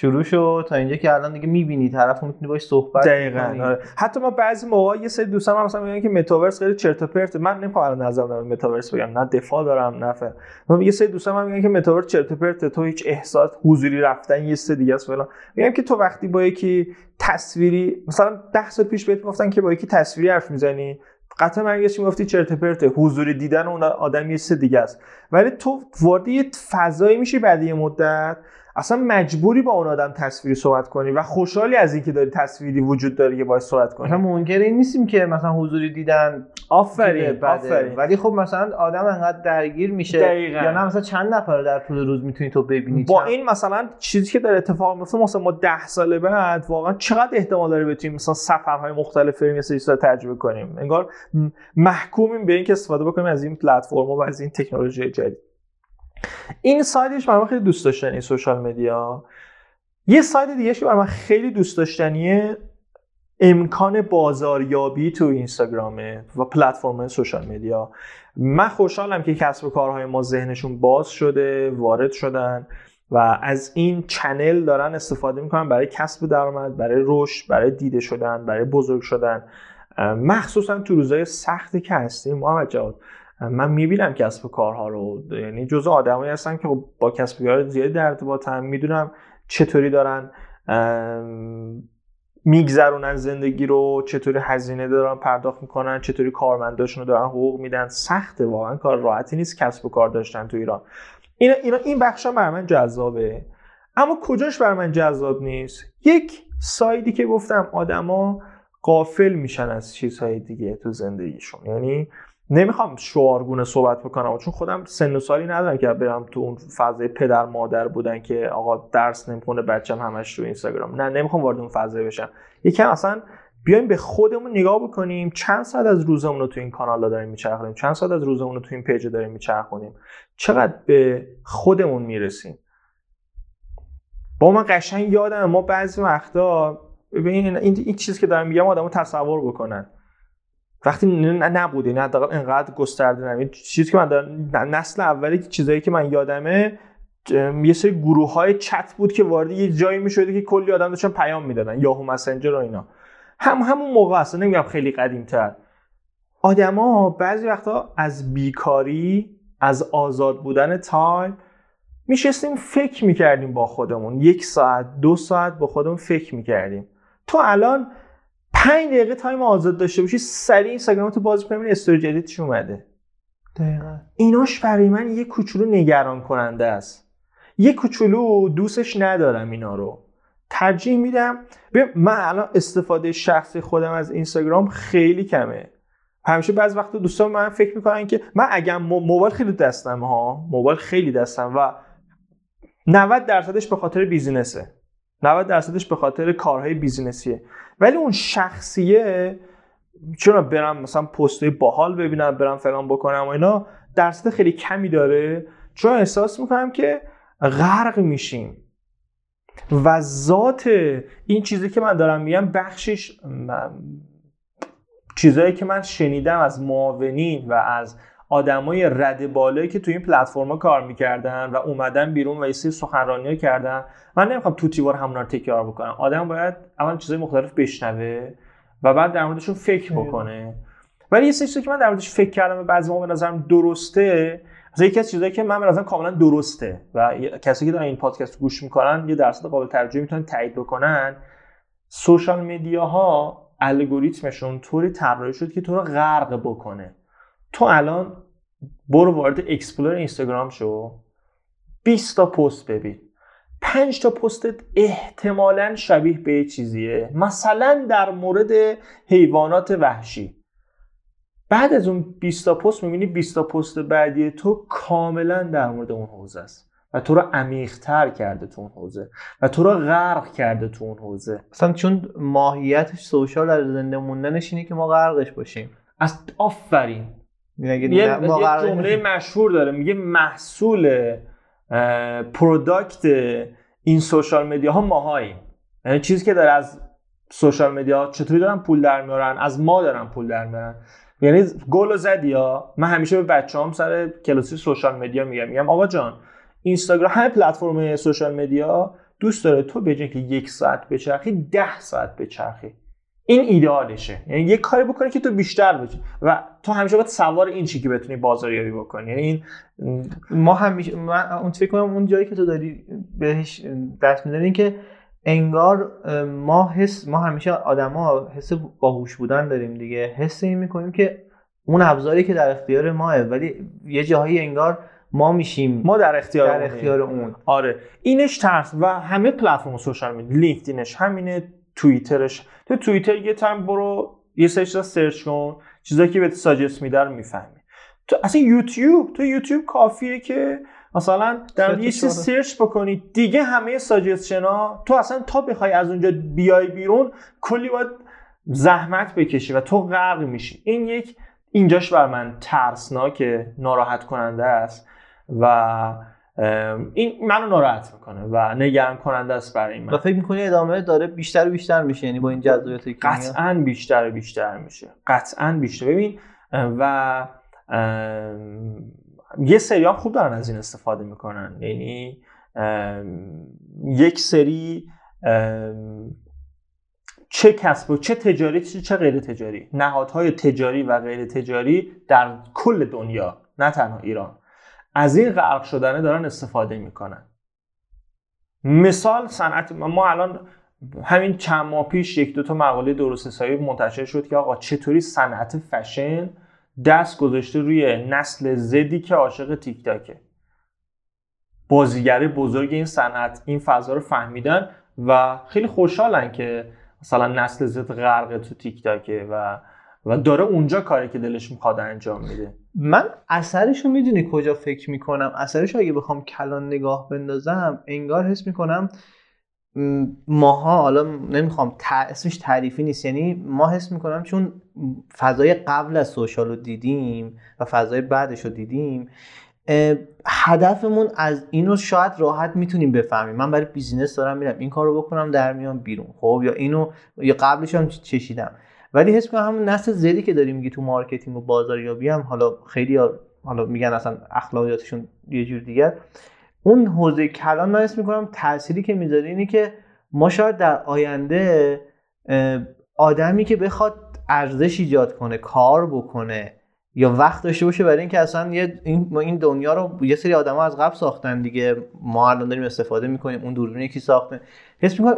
شروع شد تا اینجا که الان دیگه می‌بینی طرف می‌تونی باش صحبت دقیقاً. آره. حتی ما بعضی موقع یه سری دوستان هم مثلا میگن که متاورس خیلی چرت و پرت من نمی‌خوام الان نظرم در متاورس بگم. نه دفاع دارم نه فهم من یه سری دوستان هم میگن که متاورس چرت و پرت تو هیچ احساس حضوری رفتن یه سری دیگه است فلان. میگم که تو وقتی با یکی تصویری مثلا 10 سال پیش بهت گفتن که با یکی تصویری حرف می‌زنی قطعا من یه می‌گفتی چرت پرت حضوری دیدن اون آدم یه دیگه است. ولی تو وارد یه فضایی میشی بعد یه مدت. اصلا مجبوری با اون آدم تصویری صحبت کنی و خوشحالی از اینکه داری تصویری وجود داره که باید صحبت کنی. مثلا منکر این نیستیم که مثلا حضوری دیدن آفرین آفرین. ولی خب مثلا آدم انقدر درگیر میشه دقیقا. یا نه مثلا چند نفر در طول روز می‌تونی تو ببینی؟ با این مثلا چیزی که داره اتفاق میفته مثلا ما ده سال بعد واقعا چقدر احتمال داره بتونیم مثلا سفرهای مختلف بریم سری تجربه کنیم؟ انگار محکومیم به اینکه استفاده بکنیم از این پلتفرم و از این تکنولوژی جدید. این side ش برای من خیلی دوست داشتنی social media. یه side دیگه که برای من خیلی دوست داشتنیه امکان بازاریابی تو اینستاگرامه و پلتفرم social media. من خوشحالم که کسب و کارهای ما ذهنشون باز شده وارد شدن و از این چنل دارن استفاده می‌کنن برای کسب درآمد برای رشد برای دیده شدن برای بزرگ شدن. مخصوصا تو روزهای سختی که هستیم. محمد جواد من می‌بینم کسب و کارها رو. یعنی جزء آدمایی هستن که خب با کسب و کار زیادی در ارتباطن می‌دونم چطوری دارن میگذرونن زندگی رو چطوری هزینه دارن پرداخت می‌کنن چطوری کارمنداشون رو دارن حقوق میدن. سخته واقعا کار راحتی نیست کسب و کار داشتن تو ایران. اینا, اینا این بخش هم برای من جذابه. اما کجاش برای من جذاب نیست؟ یک side ی که گفتم آدما غافل میشن از چیزهای دیگه تو زندگیشون. یعنی نمی‌خوام شعارگونه صحبت بکنم چون خودم سن و سالی ندارم که برم تو اون فضای پدر مادر بودن که آقا درس نمی‌خونه بچم همش تو اینستاگرام. نه نمی‌خوام وارد اون فضای بشم. یکم اصلا بیایم به خودمون نگاه بکنیم چند ساعت از روزمون رو تو این کانال داریم میچرخونیم؟ چند ساعت از روزمون رو تو این page داریم میچرخونیم؟ چقدر به خودمون می‌رسیم؟ با من قشنگ یادم ما بعضی وقتا ببین این, این چیزی که دارم میگم آدمو تصور بکنن. وقتی نبوده نه حداقل انقدر گسترده نمید چیزی که من دارم نسل اولی چیزایی که من یادمه یه سری گروه های چت بود که وارد یه جایی می‌شده که کلی آدم داشتن پیام می‌دادن یاهو مسنجر و اینا. هم همون موقع اصلا نمیگم خیلی قدیم تر آدما بعضی وقتا از بیکاری از آزاد بودن time میشستیم فکر می‌کردیم با خودمون. یک ساعت دو ساعت با خودمون فکر می‌کردیم. تو الان پنج دقیقه time آزاد داشته باشی سریع اینستاگرام تو باز کنی استوری جدیدش اومده. دقیقا. ایناش برای من یه کوچولو نگران کننده است. یه کوچولو دوستش ندارم اینا رو. ترجیح میدم من الان استفاده شخصی خودم از اینستاگرام خیلی کمه. همیشه بعض وقت دوستان من فکر می‌کنن که من اگر موبایل خیلی دستم ها موبایل خیلی دستم و 90 درصدش به خاطر بیزینسه. 90 درصدش به خاطر کارهای بیزینسیه. ولی اون شخصیه چون برم مثلا پستای باحال ببینم برم فلان بکنم و اینا درصد خیلی کمی داره. چون احساس می‌کنم که غرق میشیم. و ذات این چیزی که من دارم میگم بخشش چیزایی که من شنیدم از معاونین و از آدمای رد بالایی که توی این پلتفرما کار می‌کردن و اومدن بیرون و یه سری سخنرانی کردن. من نمی‌خوام تو تیوار همونا رو تکرار بکنم. آدم باید اول چیزای مختلف بشنوه و بعد در موردشون فکر بکنه. ولی یه سری که من در موردش فکر کردم و بعضی موقع به نظرم درسته از یکی از چیزایی که من به نظرم کاملا درسته و کسی که دارن این پادکست گوش می‌کنن یه درصد قابل توجهی می‌تونن تایید بکنن. social media ها الگوریتمشون طوری طراحی شد که تو رو غرق بکنه. تو الان برو وارد explore اینستاگرام شو 20 تا پست ببین. 5 تا پستت احتمالا شبیه به چیزیه. مثلا در مورد حیوانات وحشی. بعد از اون 20 تا پست می‌بینی 20 تا پست بعدی تو کاملا در مورد اون حوزه است. و تو رو عمیقتر کرده تو اون حوزه. و تو رو غرق کرده تو اون حوزه. مثلا چون ماهیتش social در زنده موندنش اینه که ما غرقش باشیم. از آفرین. یه جمله مشهور داره میگه محصول product این social media ها ماهایی. یعنی چیزی که داره از social media چطوری دارن پول در میارن از ما دارن پول در میارن. یعنی گل زدی ها. من همیشه به بچه‌هام سر کلاسی social media میگم. میگم آقا جان اینستاگرام همه پلتفرم social media دوست داره تو به که یک ساعت بچرخی ده ساعت بچرخی. این ایدئالشه یعنی یه کاری بکنی که تو بیشتر بچرخی و تو همیشه باید سوار این چی که بتونی بازاریابی بکنی. یعنی این ما همیشه من اون فکر کنم اون جایی که تو داری بهش دست می‌زنی که انگار ما حس ما همیشه آدما حس باهوش بودن داریم دیگه. حس این می‌کنیم که اون ابزاری که در اختیار ماست ولی یه جاهایی انگار ما میشیم ما در اختیار در اختیار اون. آره. اینش ترس و همه پلتفرم social media لینکدینش همینه. توییترش. تو توییتر یه تایم برو یه سری چیزا سرچ کن چیزایی که بهت suggest میده رو می‌فهمی. تو اصلا یوتیوب تو یوتیوب کافیه که مثلا در یه چیز سرچ بکنی دیگه همه ساجستشنا تو اصلا تا بخوای از اونجا بیای بیرون کلی باید زحمت بکشی و تو غرق میشی. این یک اینجاش بر من ترسناک ناراحت کننده است و این منو ناراحت می‌کنه و نگران کننده است برای من. و فکر می‌کنی ادامه داره بیشتر و بیشتر میشه؟ یعنی با این جذابیت قطعا بیشتر و بیشتر میشه. قطعا بیشتر. ببین و یه سری هم خوب دارن از این استفاده می‌کنن. یعنی یک سری چه کسب و چه تجاری چه غیر تجاری. نهادهای تجاری و غیر تجاری در کل دنیا نه تنها ایران. از این غرق شدنه دارن استفاده می‌کنن. مثال صنعت ما الان همین چند ماه پیش یک دو تا مقاله درست حسابی منتشر شد که آقا چطوری صنعت فشن دست گذاشته روی نسل زدی که عاشق تیک تاکه بازیگر بزرگ این صنعت این فضا رو فهمیدن و خیلی خوشحالن که مثلا نسل زد غرق تو تیک تاکه و و داره اونجا کاری که دلش می‌خواد انجام میده. من اثرش رو می‌دونی کجا فکر می‌کنم؟ اثرش اگه بخوام کلان نگاه بندازم انگار حس می‌کنم ماها حالا نمی‌خوام اسمش تعریفی نیست. یعنی ما حس می‌کنم چون فضای قبل از social رو دیدیم و فضای بعدش رو دیدیم هدفمون از اینو شاید راحت می‌تونیم بفهمیم. من برای business دارم میرم این کار رو بکنم در میام بیرون. خب؟ یا اینو یا قبلش هم چشیدم. ولی حس کنم همون نسل Z ی که داریم میگی تو marketing و بازاریابی هم حالا خیلی حالا میگن اصلا اخلاقیاتشون یه جور دیگه‌ست اون حوزه کلان من اسم می‌کنم تأثیری که می‌ذاره اینه که ما شاید در آینده آدمی که بخواد ارزش ایجاد کنه کار بکنه یا وقت داشته باشه برای اینکه اصلا یه این این دنیا رو یه سری آدما از قبل ساختن دیگه. ما الان داریم استفاده می‌کنیم اون دوربین یکی ساخته. حس می‌کنم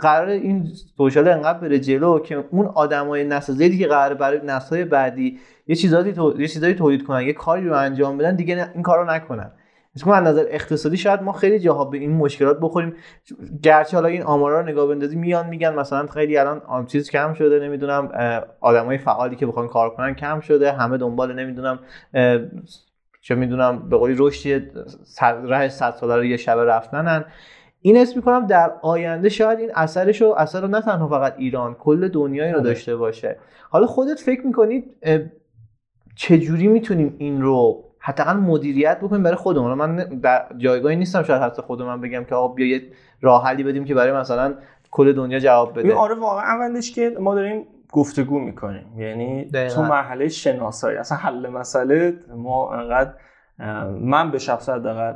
قرار این سوشال انقدر بره جلو که اون آدمای نسل زیدی که قرار برای نسل‌های بعدی یه چیزایی تو... یه چیزایی تولید کنن یه کاری رو انجام بدن دیگه این کارو نکنن. از نظر اقتصادی شاید ما خیلی جاها به این مشکلات بخوریم. گرچه حالا این آمارا رو نگاه بندازی میان میگن مثلا خیلی الان چیز کم شده نمی‌دونم آدمای فعالی که بخوان کار کنن کم شده همه دنبال نمی‌دونم چه می‌دونم به قولی رشدی راه 100 ساله رو یه شبه رفتنن. این اسم می‌کنم در آینده شاید این اثرش رو اثر رو نه تنها فقط ایران کل دنیایی رو آره. داشته باشه. حالا خودت فکر می‌کنید چجوری می‌تونیم این رو حداقل مدیریت بکنیم برای خودمون. من در جایگاهی نیستم شاید حتی خود من بگم که آقا بیا یه راه حلی بدیم که برای مثلا کل دنیا جواب بده. آره واقعا اولش که ما داریم گفتگو می‌کنیم. یعنی دقیقاً. تو مرحله شناسایی اصلا حل مسئله ما انقدر من به شخص حداقل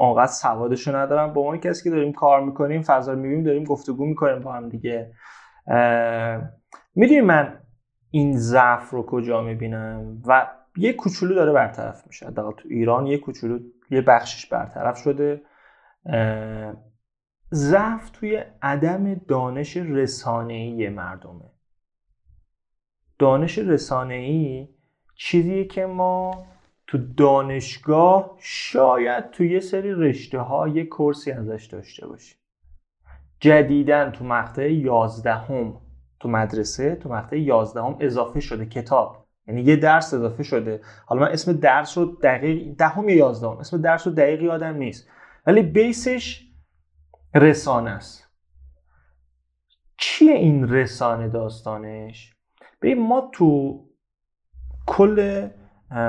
انقدر سوادشو ندارم. با اون کسی که داریم کار می‌کنیم فضا رو می‌بینیم داریم گفتگو می‌کنیم با هم دیگه. می‌دونی من این ضعف رو کجا می‌بینم؟ و یه کوچولو داره برطرف میشه. حداقل تو ایران یه کوچولو یه بخشش برطرف شده. ضعف توی عدم دانش رسانه‌ای مردمه. دانش رسانه‌ای چیزیه که ما تو دانشگاه شاید تو یه سری رشته ها یه کورسی ازش داشته باشیم. جدیدن تو مقطع یازدهم تو مدرسه تو مقطع یازدهم اضافه شده کتاب. یعنی یه درس اضافه شده. حالا من اسم درس رو دقیق دهم یا یازدهم اسم درس رو دقیق یادم نیست. ولی بیسش رسانه است. چیه این رسانه داستانش؟ ببین ما تو کل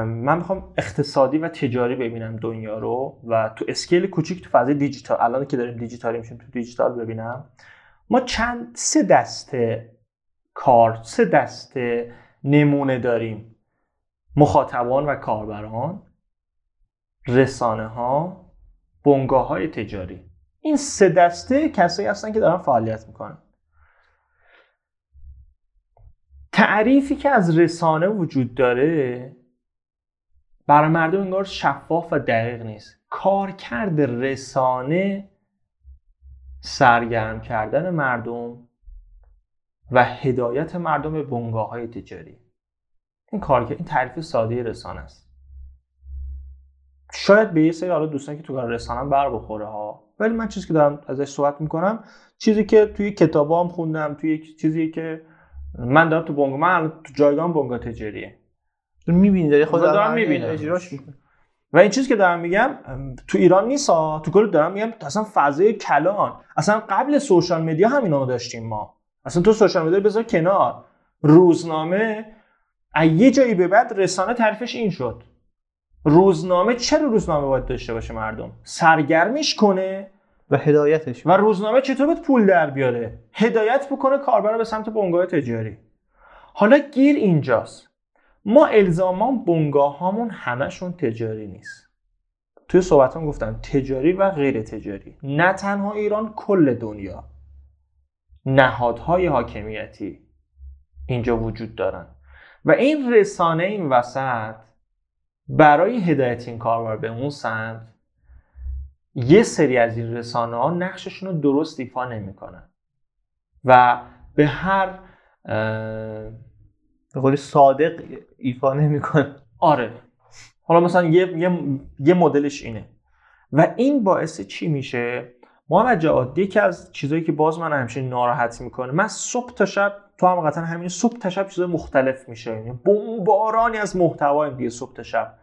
من می‌خوام اقتصادی و تجاری ببینم دنیا رو و تو اسکیل کوچیک تو فضای دیجیتال الان که داریم دیجیتالی میشیم تو دیجیتال ببینم. ما چند سه دسته کار سه دسته نمونه داریم. مخاطبان و کاربران رسانه ها بنگاه های تجاری. این سه دسته کسایی هستن که دارن فعالیت می‌کنن. تعریفی که از رسانه وجود داره برای مردم انگار شفاف و دقیق نیست. کارکرد رسانه سرگرم کردن مردم و هدایت مردم به بنگاه های تجاری. این کار این تعریف ساده رسانه است. شاید به یه سری حالا دوستان که تو کار رسانه بر بخوره ها. ولی من چیزی که دارم ازش صحبت می‌کنم چیزی که توی کتابام خوندم توی چیزی که من دارم تو بنگاه من تو جایگاه بنگاه تجاریه. می‌بینی داری خود دارم می‌بینم. اجراش و این چیزی که دارم میگم تو ایران نیست تو کل دارم میگم اصلا فضای کلان. اصلا قبل سوشال مدیا همینا رو داشتیم ما. اصلا تو سوشال مدیا بذار کنار. روزنامه از یه جایی به بعد رسانه تعریفش این شد. روزنامه چرا روزنامه باید داشته باشه مردم؟ سرگرمش کنه. و هدایتش. و روزنامه چطور باید پول در بیاره؟ هدایت بکنه کاربر به سمت بنگاه تجاری. حالا گیر اینجاست. ما الزاما بنگاه هامون همشون تجاری نیست. توی صحبتام گفتم تجاری و غیر تجاری. نه تنها ایران کل دنیا. نهادهای حاکمیتی اینجا وجود دارن. و این رسانه این وسط برای هدایت این کاربر به اون سمت یه سری از این رسانه ها نقششون رو درست ایفا نمی‌کنن. و به هر به قولی صادق ایفا نمی‌کنه آره. حالا مثلا یه, یه, یه مدلش اینه. و این باعث چی میشه؟ محمد جواد یکی از چیزایی که باز من همیشه ناراحت می‌کنه من صبح تا شب تو هم قطعا همین صبح تا شب چیزای مختلف میشه یعنی بمبارانی از محتوا دیگه صبح تا شب.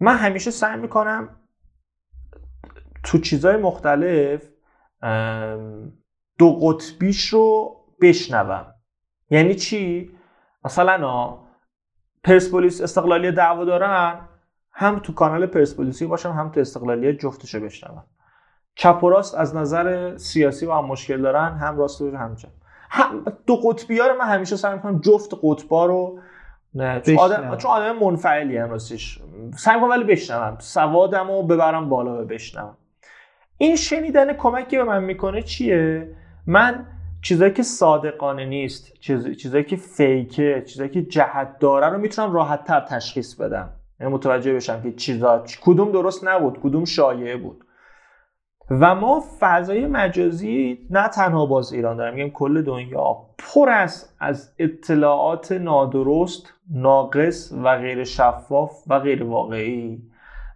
من همیشه سعی می‌کنم تو چیزای مختلف دو قطبیش رو بشنوم. یعنی چی؟ مثلا پرسپولیس استقلالی دعوا دارن هم تو کانال پرسپولیسی باشم هم تو استقلالی جفتشو بشنوم چپ و راست از نظر سیاسی با هم مشکل دارن هم راست و هم چپ. هم دو قطبی ها رو من همیشه سعی می‌کنم جفت قطبا رو نه چون آدم. چون آدم منفعلی هم راستش. سعی می‌کنم ولی بشنوم. سوادم رو ببرم بالا و بشنوم. این شنیدن کمکی به من می‌کنه چیه؟ من چیزایی که صادقانه نیست چیز... چیزایی که فیکه چیزایی که جهت داره رو می‌تونم راحت تر تشخیص بدم. یعنی متوجه بشم که چیزا کدوم درست نبود کدوم شایعه بود. و ما فضای مجازی نه تنها باز ایران دارم میگم کل دنیا. پر است از اطلاعات نادرست ناقص و غیر شفاف و غیر واقعی.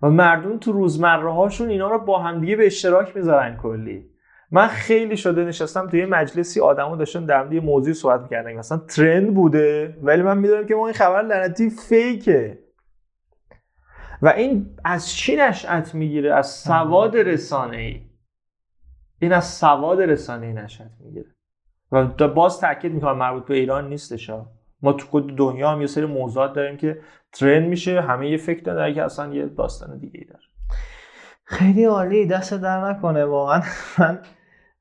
و مردم تو روزمره هاشون اینا رو با همدیگه به اشتراک می‌ذارن کلی. من خیلی شده نشستم توی مجلسی آدمو داشتن در مورد موضوع صحبت می‌کردن. مثلا ترند بوده ولی من می‌دونم که ما این خبر لعنتی فیکه. و این از چی نشأت می‌گیره از سواد رسانه ای این از سواد رسانه ای نشأت می‌گیره. و باز تاکید می‌کنم مربوط به ایران نیستش. ما تو خود دنیا هم یه سری موضوعات داریم که ترند میشه همه یه فکر داره که اصلا یه داستان دیگه ای داره. خیلی عالی دست در نکنه واقعا. من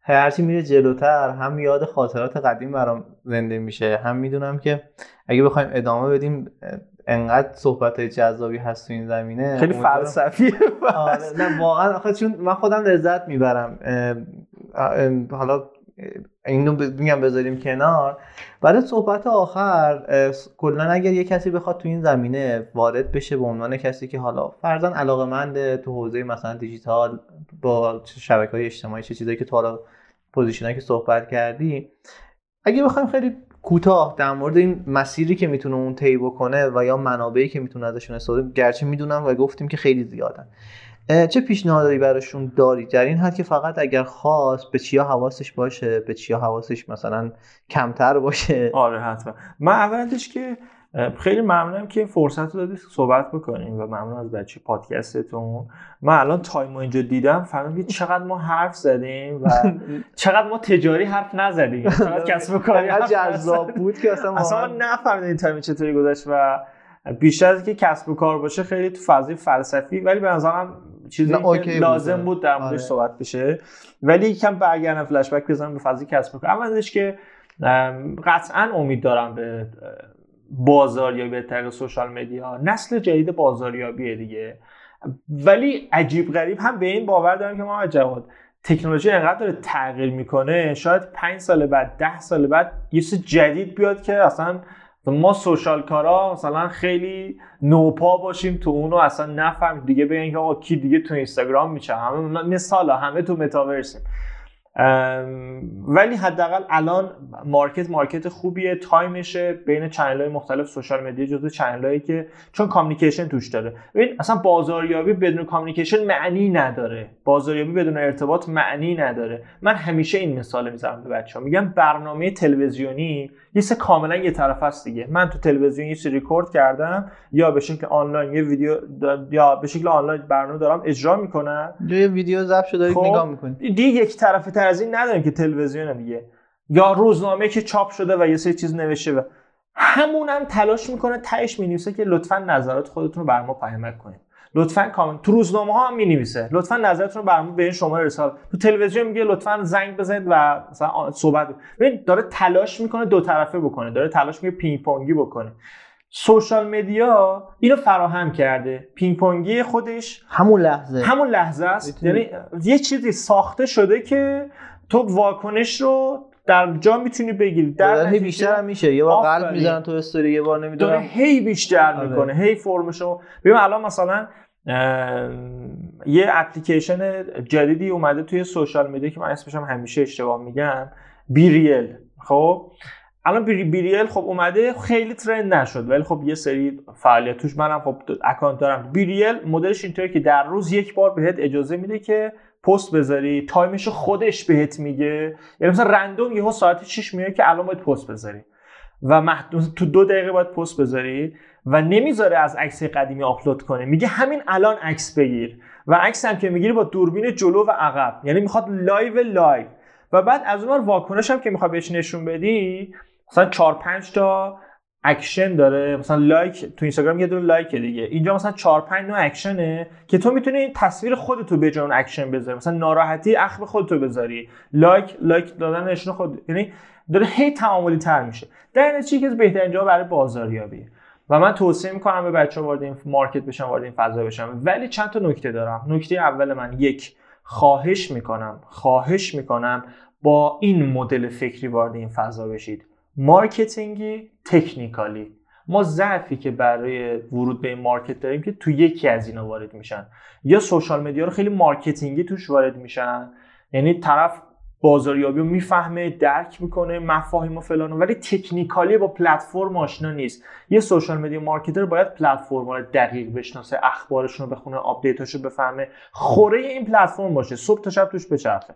هرچی میره جلوتر هم یاد خاطرات قدیم برام زنده میشه. هم می‌دونم که اگه بخوایم ادامه بدیم انقدر صحبت جذابی هست تو این زمینه. خیلی فلسفی آره نه واقعا. آخه چون من خودم لذت می‌برم. حالا اینو میگم بذاریم کنار. برای صحبت آخر کلا اگر یه کسی بخواد تو این زمینه وارد بشه به عنوان کسی که حالا فرضاً علاقه تو حوزه مثلا دیجیتال با شبکه های اجتماعی چه چیزایی که تو حالا پوزیشنایی که صحبت کردی. اگه بخوایم خیلی کوتاه. در مورد این مسیری که می‌تونه اون طی بکنه و یا منابعی که می‌تونه ازشون استفاده گرچه می‌دونم و گفتیم که خیلی زیادن. چه پیشنهادی براشون داری در این حد که فقط اگر خواست به چیا حواسش باشه؟ به چیا حواسش مثلا کمتر باشه؟ آره حتما. من اولش که خیلی ممنونم که فرصت رو دادید صحبت بکنیم و ممنون از بچه پادکستتون. من الان time اینجا دیدم فهمیدم چقدر ما حرف زدیم و چقدر ما تجاری حرف نزدیم. چقدر کسب و کاری جذاب بود که اصلا اصلا نفهمیدم این time چطوری گذشت و بیشتر از که کسب و کار باشه خیلی تو فضای فلسفی ولی به نظرم چیزی که لازم بود در موردش آره. صحبت بشه. ولی یکم برگردم فلش بک بزنم به فضای کسب و کار. اولش که قطعا امید دارم به بازاریابی به طریق سوشال مدیا نسل جدید بازاریابیه دیگه. ولی عجیب غریب هم به این باور دارم که ما جواد تکنولوژی انقدر داره تغییر می‌کنه شاید پنج سال بعد ده سال بعد یه چیز جدید بیاد که اصلا ما سوشال کارا مثلا خیلی نوپا باشیم تو اونو اصلا نفهم دیگه بگن که آقا کی دیگه تو اینستاگرام میشه همه مثال همه تو متاورسیم. ولی حداقل الان market market خوبیه time شه بین channel های مختلف social media جزو channel هایی که چون communication توش داره. ببین اصلا بازاریابی بدون communication معنی نداره. بازاریابی بدون ارتباط معنی نداره. من همیشه این مثال می‌زنم به بچه‌ها. میگم برنامه تلویزیونی یه سره کاملا یه طرف است دیگه. من تو تلویزیون یه سری ریکورد کردم. یا به شکل آنلاین یه ویدیو یا به شکل آنلاین برنامه دارم اجرا می‌کنم. یه ویدیو ضبط شده دارید خب، نگاه می‌کنید دیگه یک طرفه تر از این نداریم که تلویزیون دیگه. یا روزنامه که چاپ شده و یه سری چیز نوشته و همون هم تلاش می‌کنه تهش می‌نویسه که لطفا نظرات خودتون رو بر ما پیامک کنید. لطفا کامنت تو روزنامه ها هم می نویسه لطفا نظرتون رو برامون به این شماره ارسال تو تلویزیون میگه لطفا زنگ بزنید و مثلا صحبت ببین داره تلاش می‌کنه دو طرفه بکنه. داره تلاش می‌کنه پینگ پونگی بکنه. social media اینو فراهم کرده. پینگ پونگی خودش همون لحظه. همون لحظه است. یعنی یه چیزی ساخته شده که تو واکنش رو در جا می‌تونی بگیری. در هی بیشتر هم میشه. یه بار قلب می‌زنن تو استوری یه بار نمی‌دونم. داره هی بیشتر آره. می‌کنه. هی form شو ببین الان مثلا یه اپلیکیشن جدیدی اومده توی social media که من اسمش هم همیشه اشتباه میگم BeReal. خب؟ الان BeReal خب اومده خیلی trend نشد ولی خب یه سری فعالیت توش منم خب account دارم. BeReal مدلش اینطوریه که در روز یک بار بهت اجازه میده که پست بذاری time ش خودش بهت میگه. یعنی مثلا random یهو ساعت 6 میاد که الان باید پست بذاری. و محدود تو دو دقیقه باید پست بذاری. و نمی‌ذاره از عکس قدیمی آپلود کنه. میگه همین الان عکس بگیر. و عکس هم که می‌گیری با دوربین جلو و عقب. یعنی می‌خواد لایو لایو. و بعد از اون واکنش هم که می‌خواد بهش نشون بدی مثلا 4 5 تا اکشن داره. مثلا like تو اینستاگرام یه دونه like دیگه. اینجا مثلا 4 5 نوع اکشنه که تو می‌تونی تصویر خودتو به جای اکشن بذاری. مثلا ناراحتی اخم خودتو بذاری. like like دادن نشون خود. یعنی داره هی تعاملی تر میشه. در نتیجه که بهترین جا برای بازاریابی. و من توصیه می‌کنم به بچه وارد این market بشن وارد این فضا بشن. ولی چند تا نکته دارم. نکته اول من یک خواهش می‌کنم خواهش می‌کنم با این مدل فکری وارد این فضا بشید. marketing ی technical ی. ما ضعفی که برای ورود به این market داریم که تو یکی از اینا وارد میشن. یا social media رو خیلی marketing ی توش وارد میشن. یعنی طرف بازاریابی رو می‌فهمه درک می‌کنه مفاهیم و فلان ولی technical ی با پلتفرم آشنا نیست. یه social media marketer باید پلتفرم رو دقیق بشناسه اخبارشون رو بخونه update اشو رو بفهمه. خوره این پلتفرم باشه صبح تا شب توش بچرخه.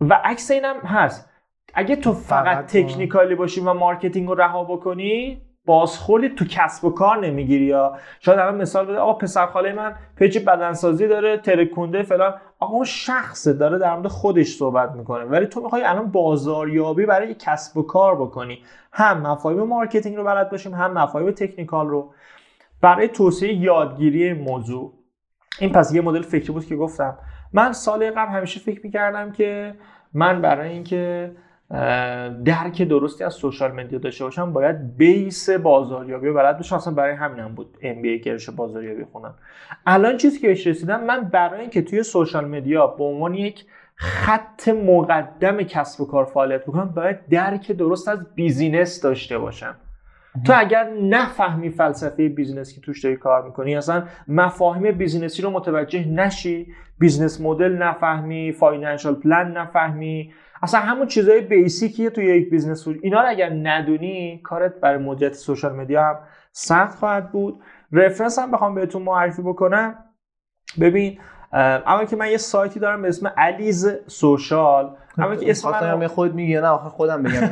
و عکس اینم هست. اگه تو فقط, technical ی باشی و marketing رو رها بکنی بازخوردی تو کسب و کار نمی‌گیری یا شاید الان مثال بده آقا پسر خاله من page بدنسازی داره ترکونده فلان. آقا اون شخص داره در مورد خودش صحبت می‌کنه. ولی تو می‌خوای الان بازاریابی برای کسب و کار بکنی. هم مفاهیم marketing رو بلد باشیم هم مفاهیم technical رو. برای توسعه یادگیری موضوع. این پس یه مدل فکری بود که گفتم. من سال قبل همیشه فکر می‌کردم که من برای اینکه درک درستی از social media داشته باشم باید base بازاریابی بلد باشم اصلا برای همینم بود MBA گرایش بازاریابی خوندم الان چیزی که بهش رسیدم من برای اینکه توی social media به عنوان یک خط مقدم کسب و کار فعالیت بکنم باید درک درست از business داشته باشم. تو اگر نفهمی فلسفه business که توش داری کار می‌کنی اصلا مفاهیم business ی رو متوجه نشی business model نفهمی financial plan نفهمی اصلا همون چیزای basic یه توی یک business بود. اینا رو اگر ندونی کارت برای مدیریت social media هم سخت خواهد بود. reference هم بخوام بهتون معرفی بکنم. ببین اما که من یه سایتی دارم به اسم Aliz Social. اما که اسم من خود میگه نه؟ آخه خودم بگم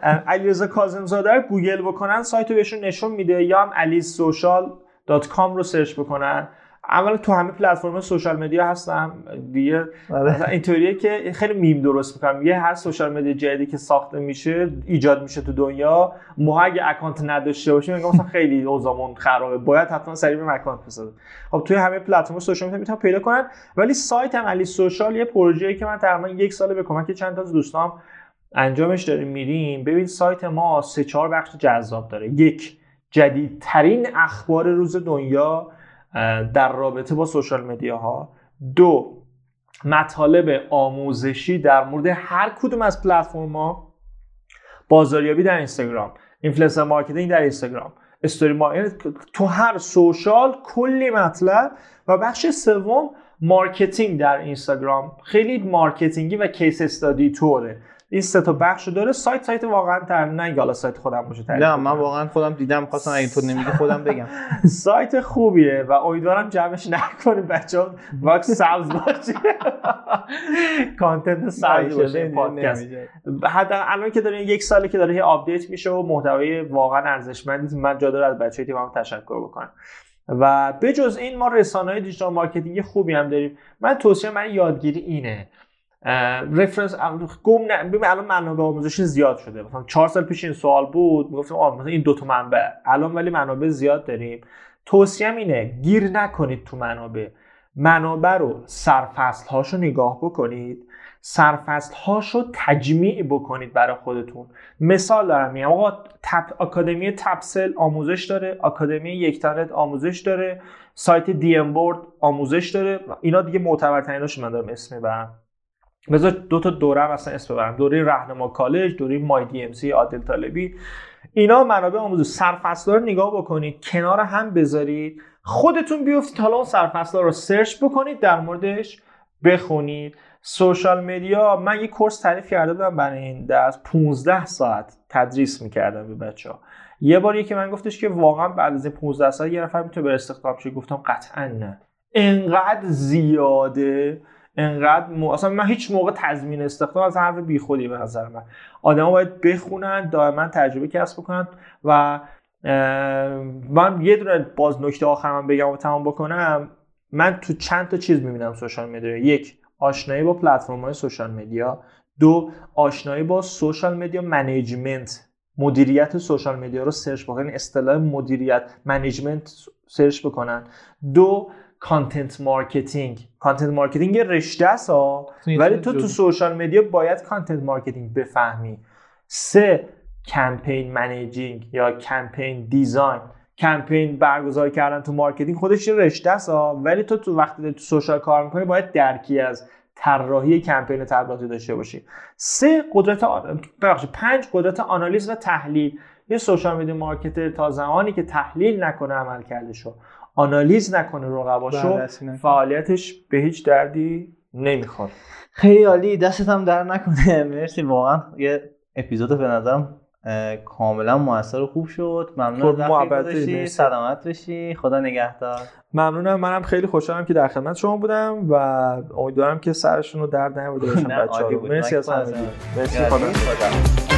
علیرضا کاظم‌زاده گوگل بکنن سایت رو بهشون نشون میده. یا هم Aliz Social dot com رو سرچ بکنن. اولا تو همه پلتفرم social media هستم دیگه آره. اینطوریه که خیلی میم درست می‌کنم. یه هر social media جدیدی که ساخته میشه ایجاد میشه تو دنیا ما اگه اکانت نداشته باشیم میگم مثلا خیلی اوضاعمون خرابه. باید حتما سریع به اکانت بسازیم. خب توی همه پلتفرم social media می‌تونن پیدا کنن. ولی سایت هم Aliz Social یه پروژه‌ای که من تقریبا یک سال به کمک چند تا از دوستام انجامش داریم میریم. ببین سایت ما سه چهار بخش جذاب داره. یک جدیدترین اخبار روز دنیا. در رابطه با social media ها دو مطالب آموزشی در مورد هر کدوم از پلتفرم ها بازاریابی در اینستاگرام influencer marketing در اینستاگرام. استوری ما تو هر سوشال کلی مطلب و بخش سوم مارکتینگ در اینستاگرام. خیلی مارکتینگی و کیس استادی طوره. این سه تا بخشو داره. سایت سایت واقعا تر. نه حالا سایت خودم باشه نه من واقعا خودم دیدم خواستم اگه تو نمیگی خودم بگم. سایت خوبیه و امیدوارم جمعش نکنیم. بچه‌ها واکس سبز باشه. کانتنت سبز باشه پادکست حتی الان که داره یک سالی که داره آپدیت میشه و محتوای واقعا ارزشمندی من جا داره از بچه‌های تیمم تشکر بکنم. و بجز این ما رسانه های digital marketing خوبی هم داریم. من توصیه من یادگیری اینه. reference گم نه ببین الان منابع آموزشی زیاد شده. مثلا چهار سال پیش این سوال بود می‌گفتیم آ مثلا این دو تا منبع. الان ولی منابع زیاد داریم. توصیهم اینه گیر نکنید تو منابع. منابع رو سرفصل هاشو نگاه بکنید. سرفصل هاشو تجمیع بکنید برای خودتون. مثال دارم میگم آقا تپ آکادمی تپسل آموزش داره آکادمی یکتانت آموزش داره سایت دی ام بورد آموزش داره. اینا دیگه معتبرتریناشو من دارم اسم می‌برم. بذار دو تا دوره هم اصلا اسم ببرم. دوره رهنما کالج دوره مای دی ام سی عادل طالبی. اینا منابع آموزش سرفصل رو نگاه بکنید کنار هم بذارید. خودتون بیفتید حالا اون سرفصل رو سرچ بکنید در موردش بخونید. سوشال مدیا من یه کورس تعریف کرده بودم برای این درس. 15 ساعت تدریس می‌کردم به بچه ها یه باری که من گفتش که واقعا بعد از این 15 ساعت یه نفر می‌تونه به استخدام شه. گفتم قطعا نه. انقدر زیاده. انقدر م... اصلا من هیچ موقع تضمین استخدام از حرف بیخودی به نظر من. آدما باید بخونن دائما تجربه کسب بکنن و من یه دونه باز نکته آخرم بگم و تمام بکنم. من تو چند تا چیز می‌بینم social media یک آشنایی با پلتفرم های social media دو آشنایی با social media management. مدیریت social media رو سرچ بکنن اصطلاح مدیریت management سرچ بکنن. دو content marketing content marketing یه رشته است ولی تو تو social media باید content marketing بفهمی. سه campaign managing یا campaign design کمپین برگزار کردن تو marketing خودش یه رشته است ولی تو تو وقتی تو social کار می‌کنی باید درکی از طراحی کمپین تبلیغاتی داشته باشی. سه قدرت ببخشید پنج قدرت آنالیز و تحلیل. یه social media marketer تا زمانی که تحلیل نکنه عملکردشو آنالیز نکنه رقباشو بله، فعالیتش به هیچ دردی نمی‌خوره. خیلی عالی دستت هم در نکنه. مرسی واقعا یه اپیزود به نظرم کاملا موثر و خوب شد. ممنون از سلامت بشی خدا نگهدار. ممنونم. منم خیلی خوشحالم که در خدمت شما بودم و امیدوارم که سرشون رو درد نیاورده باشم بچه‌ها مرسی از همگی. مرسی. خدا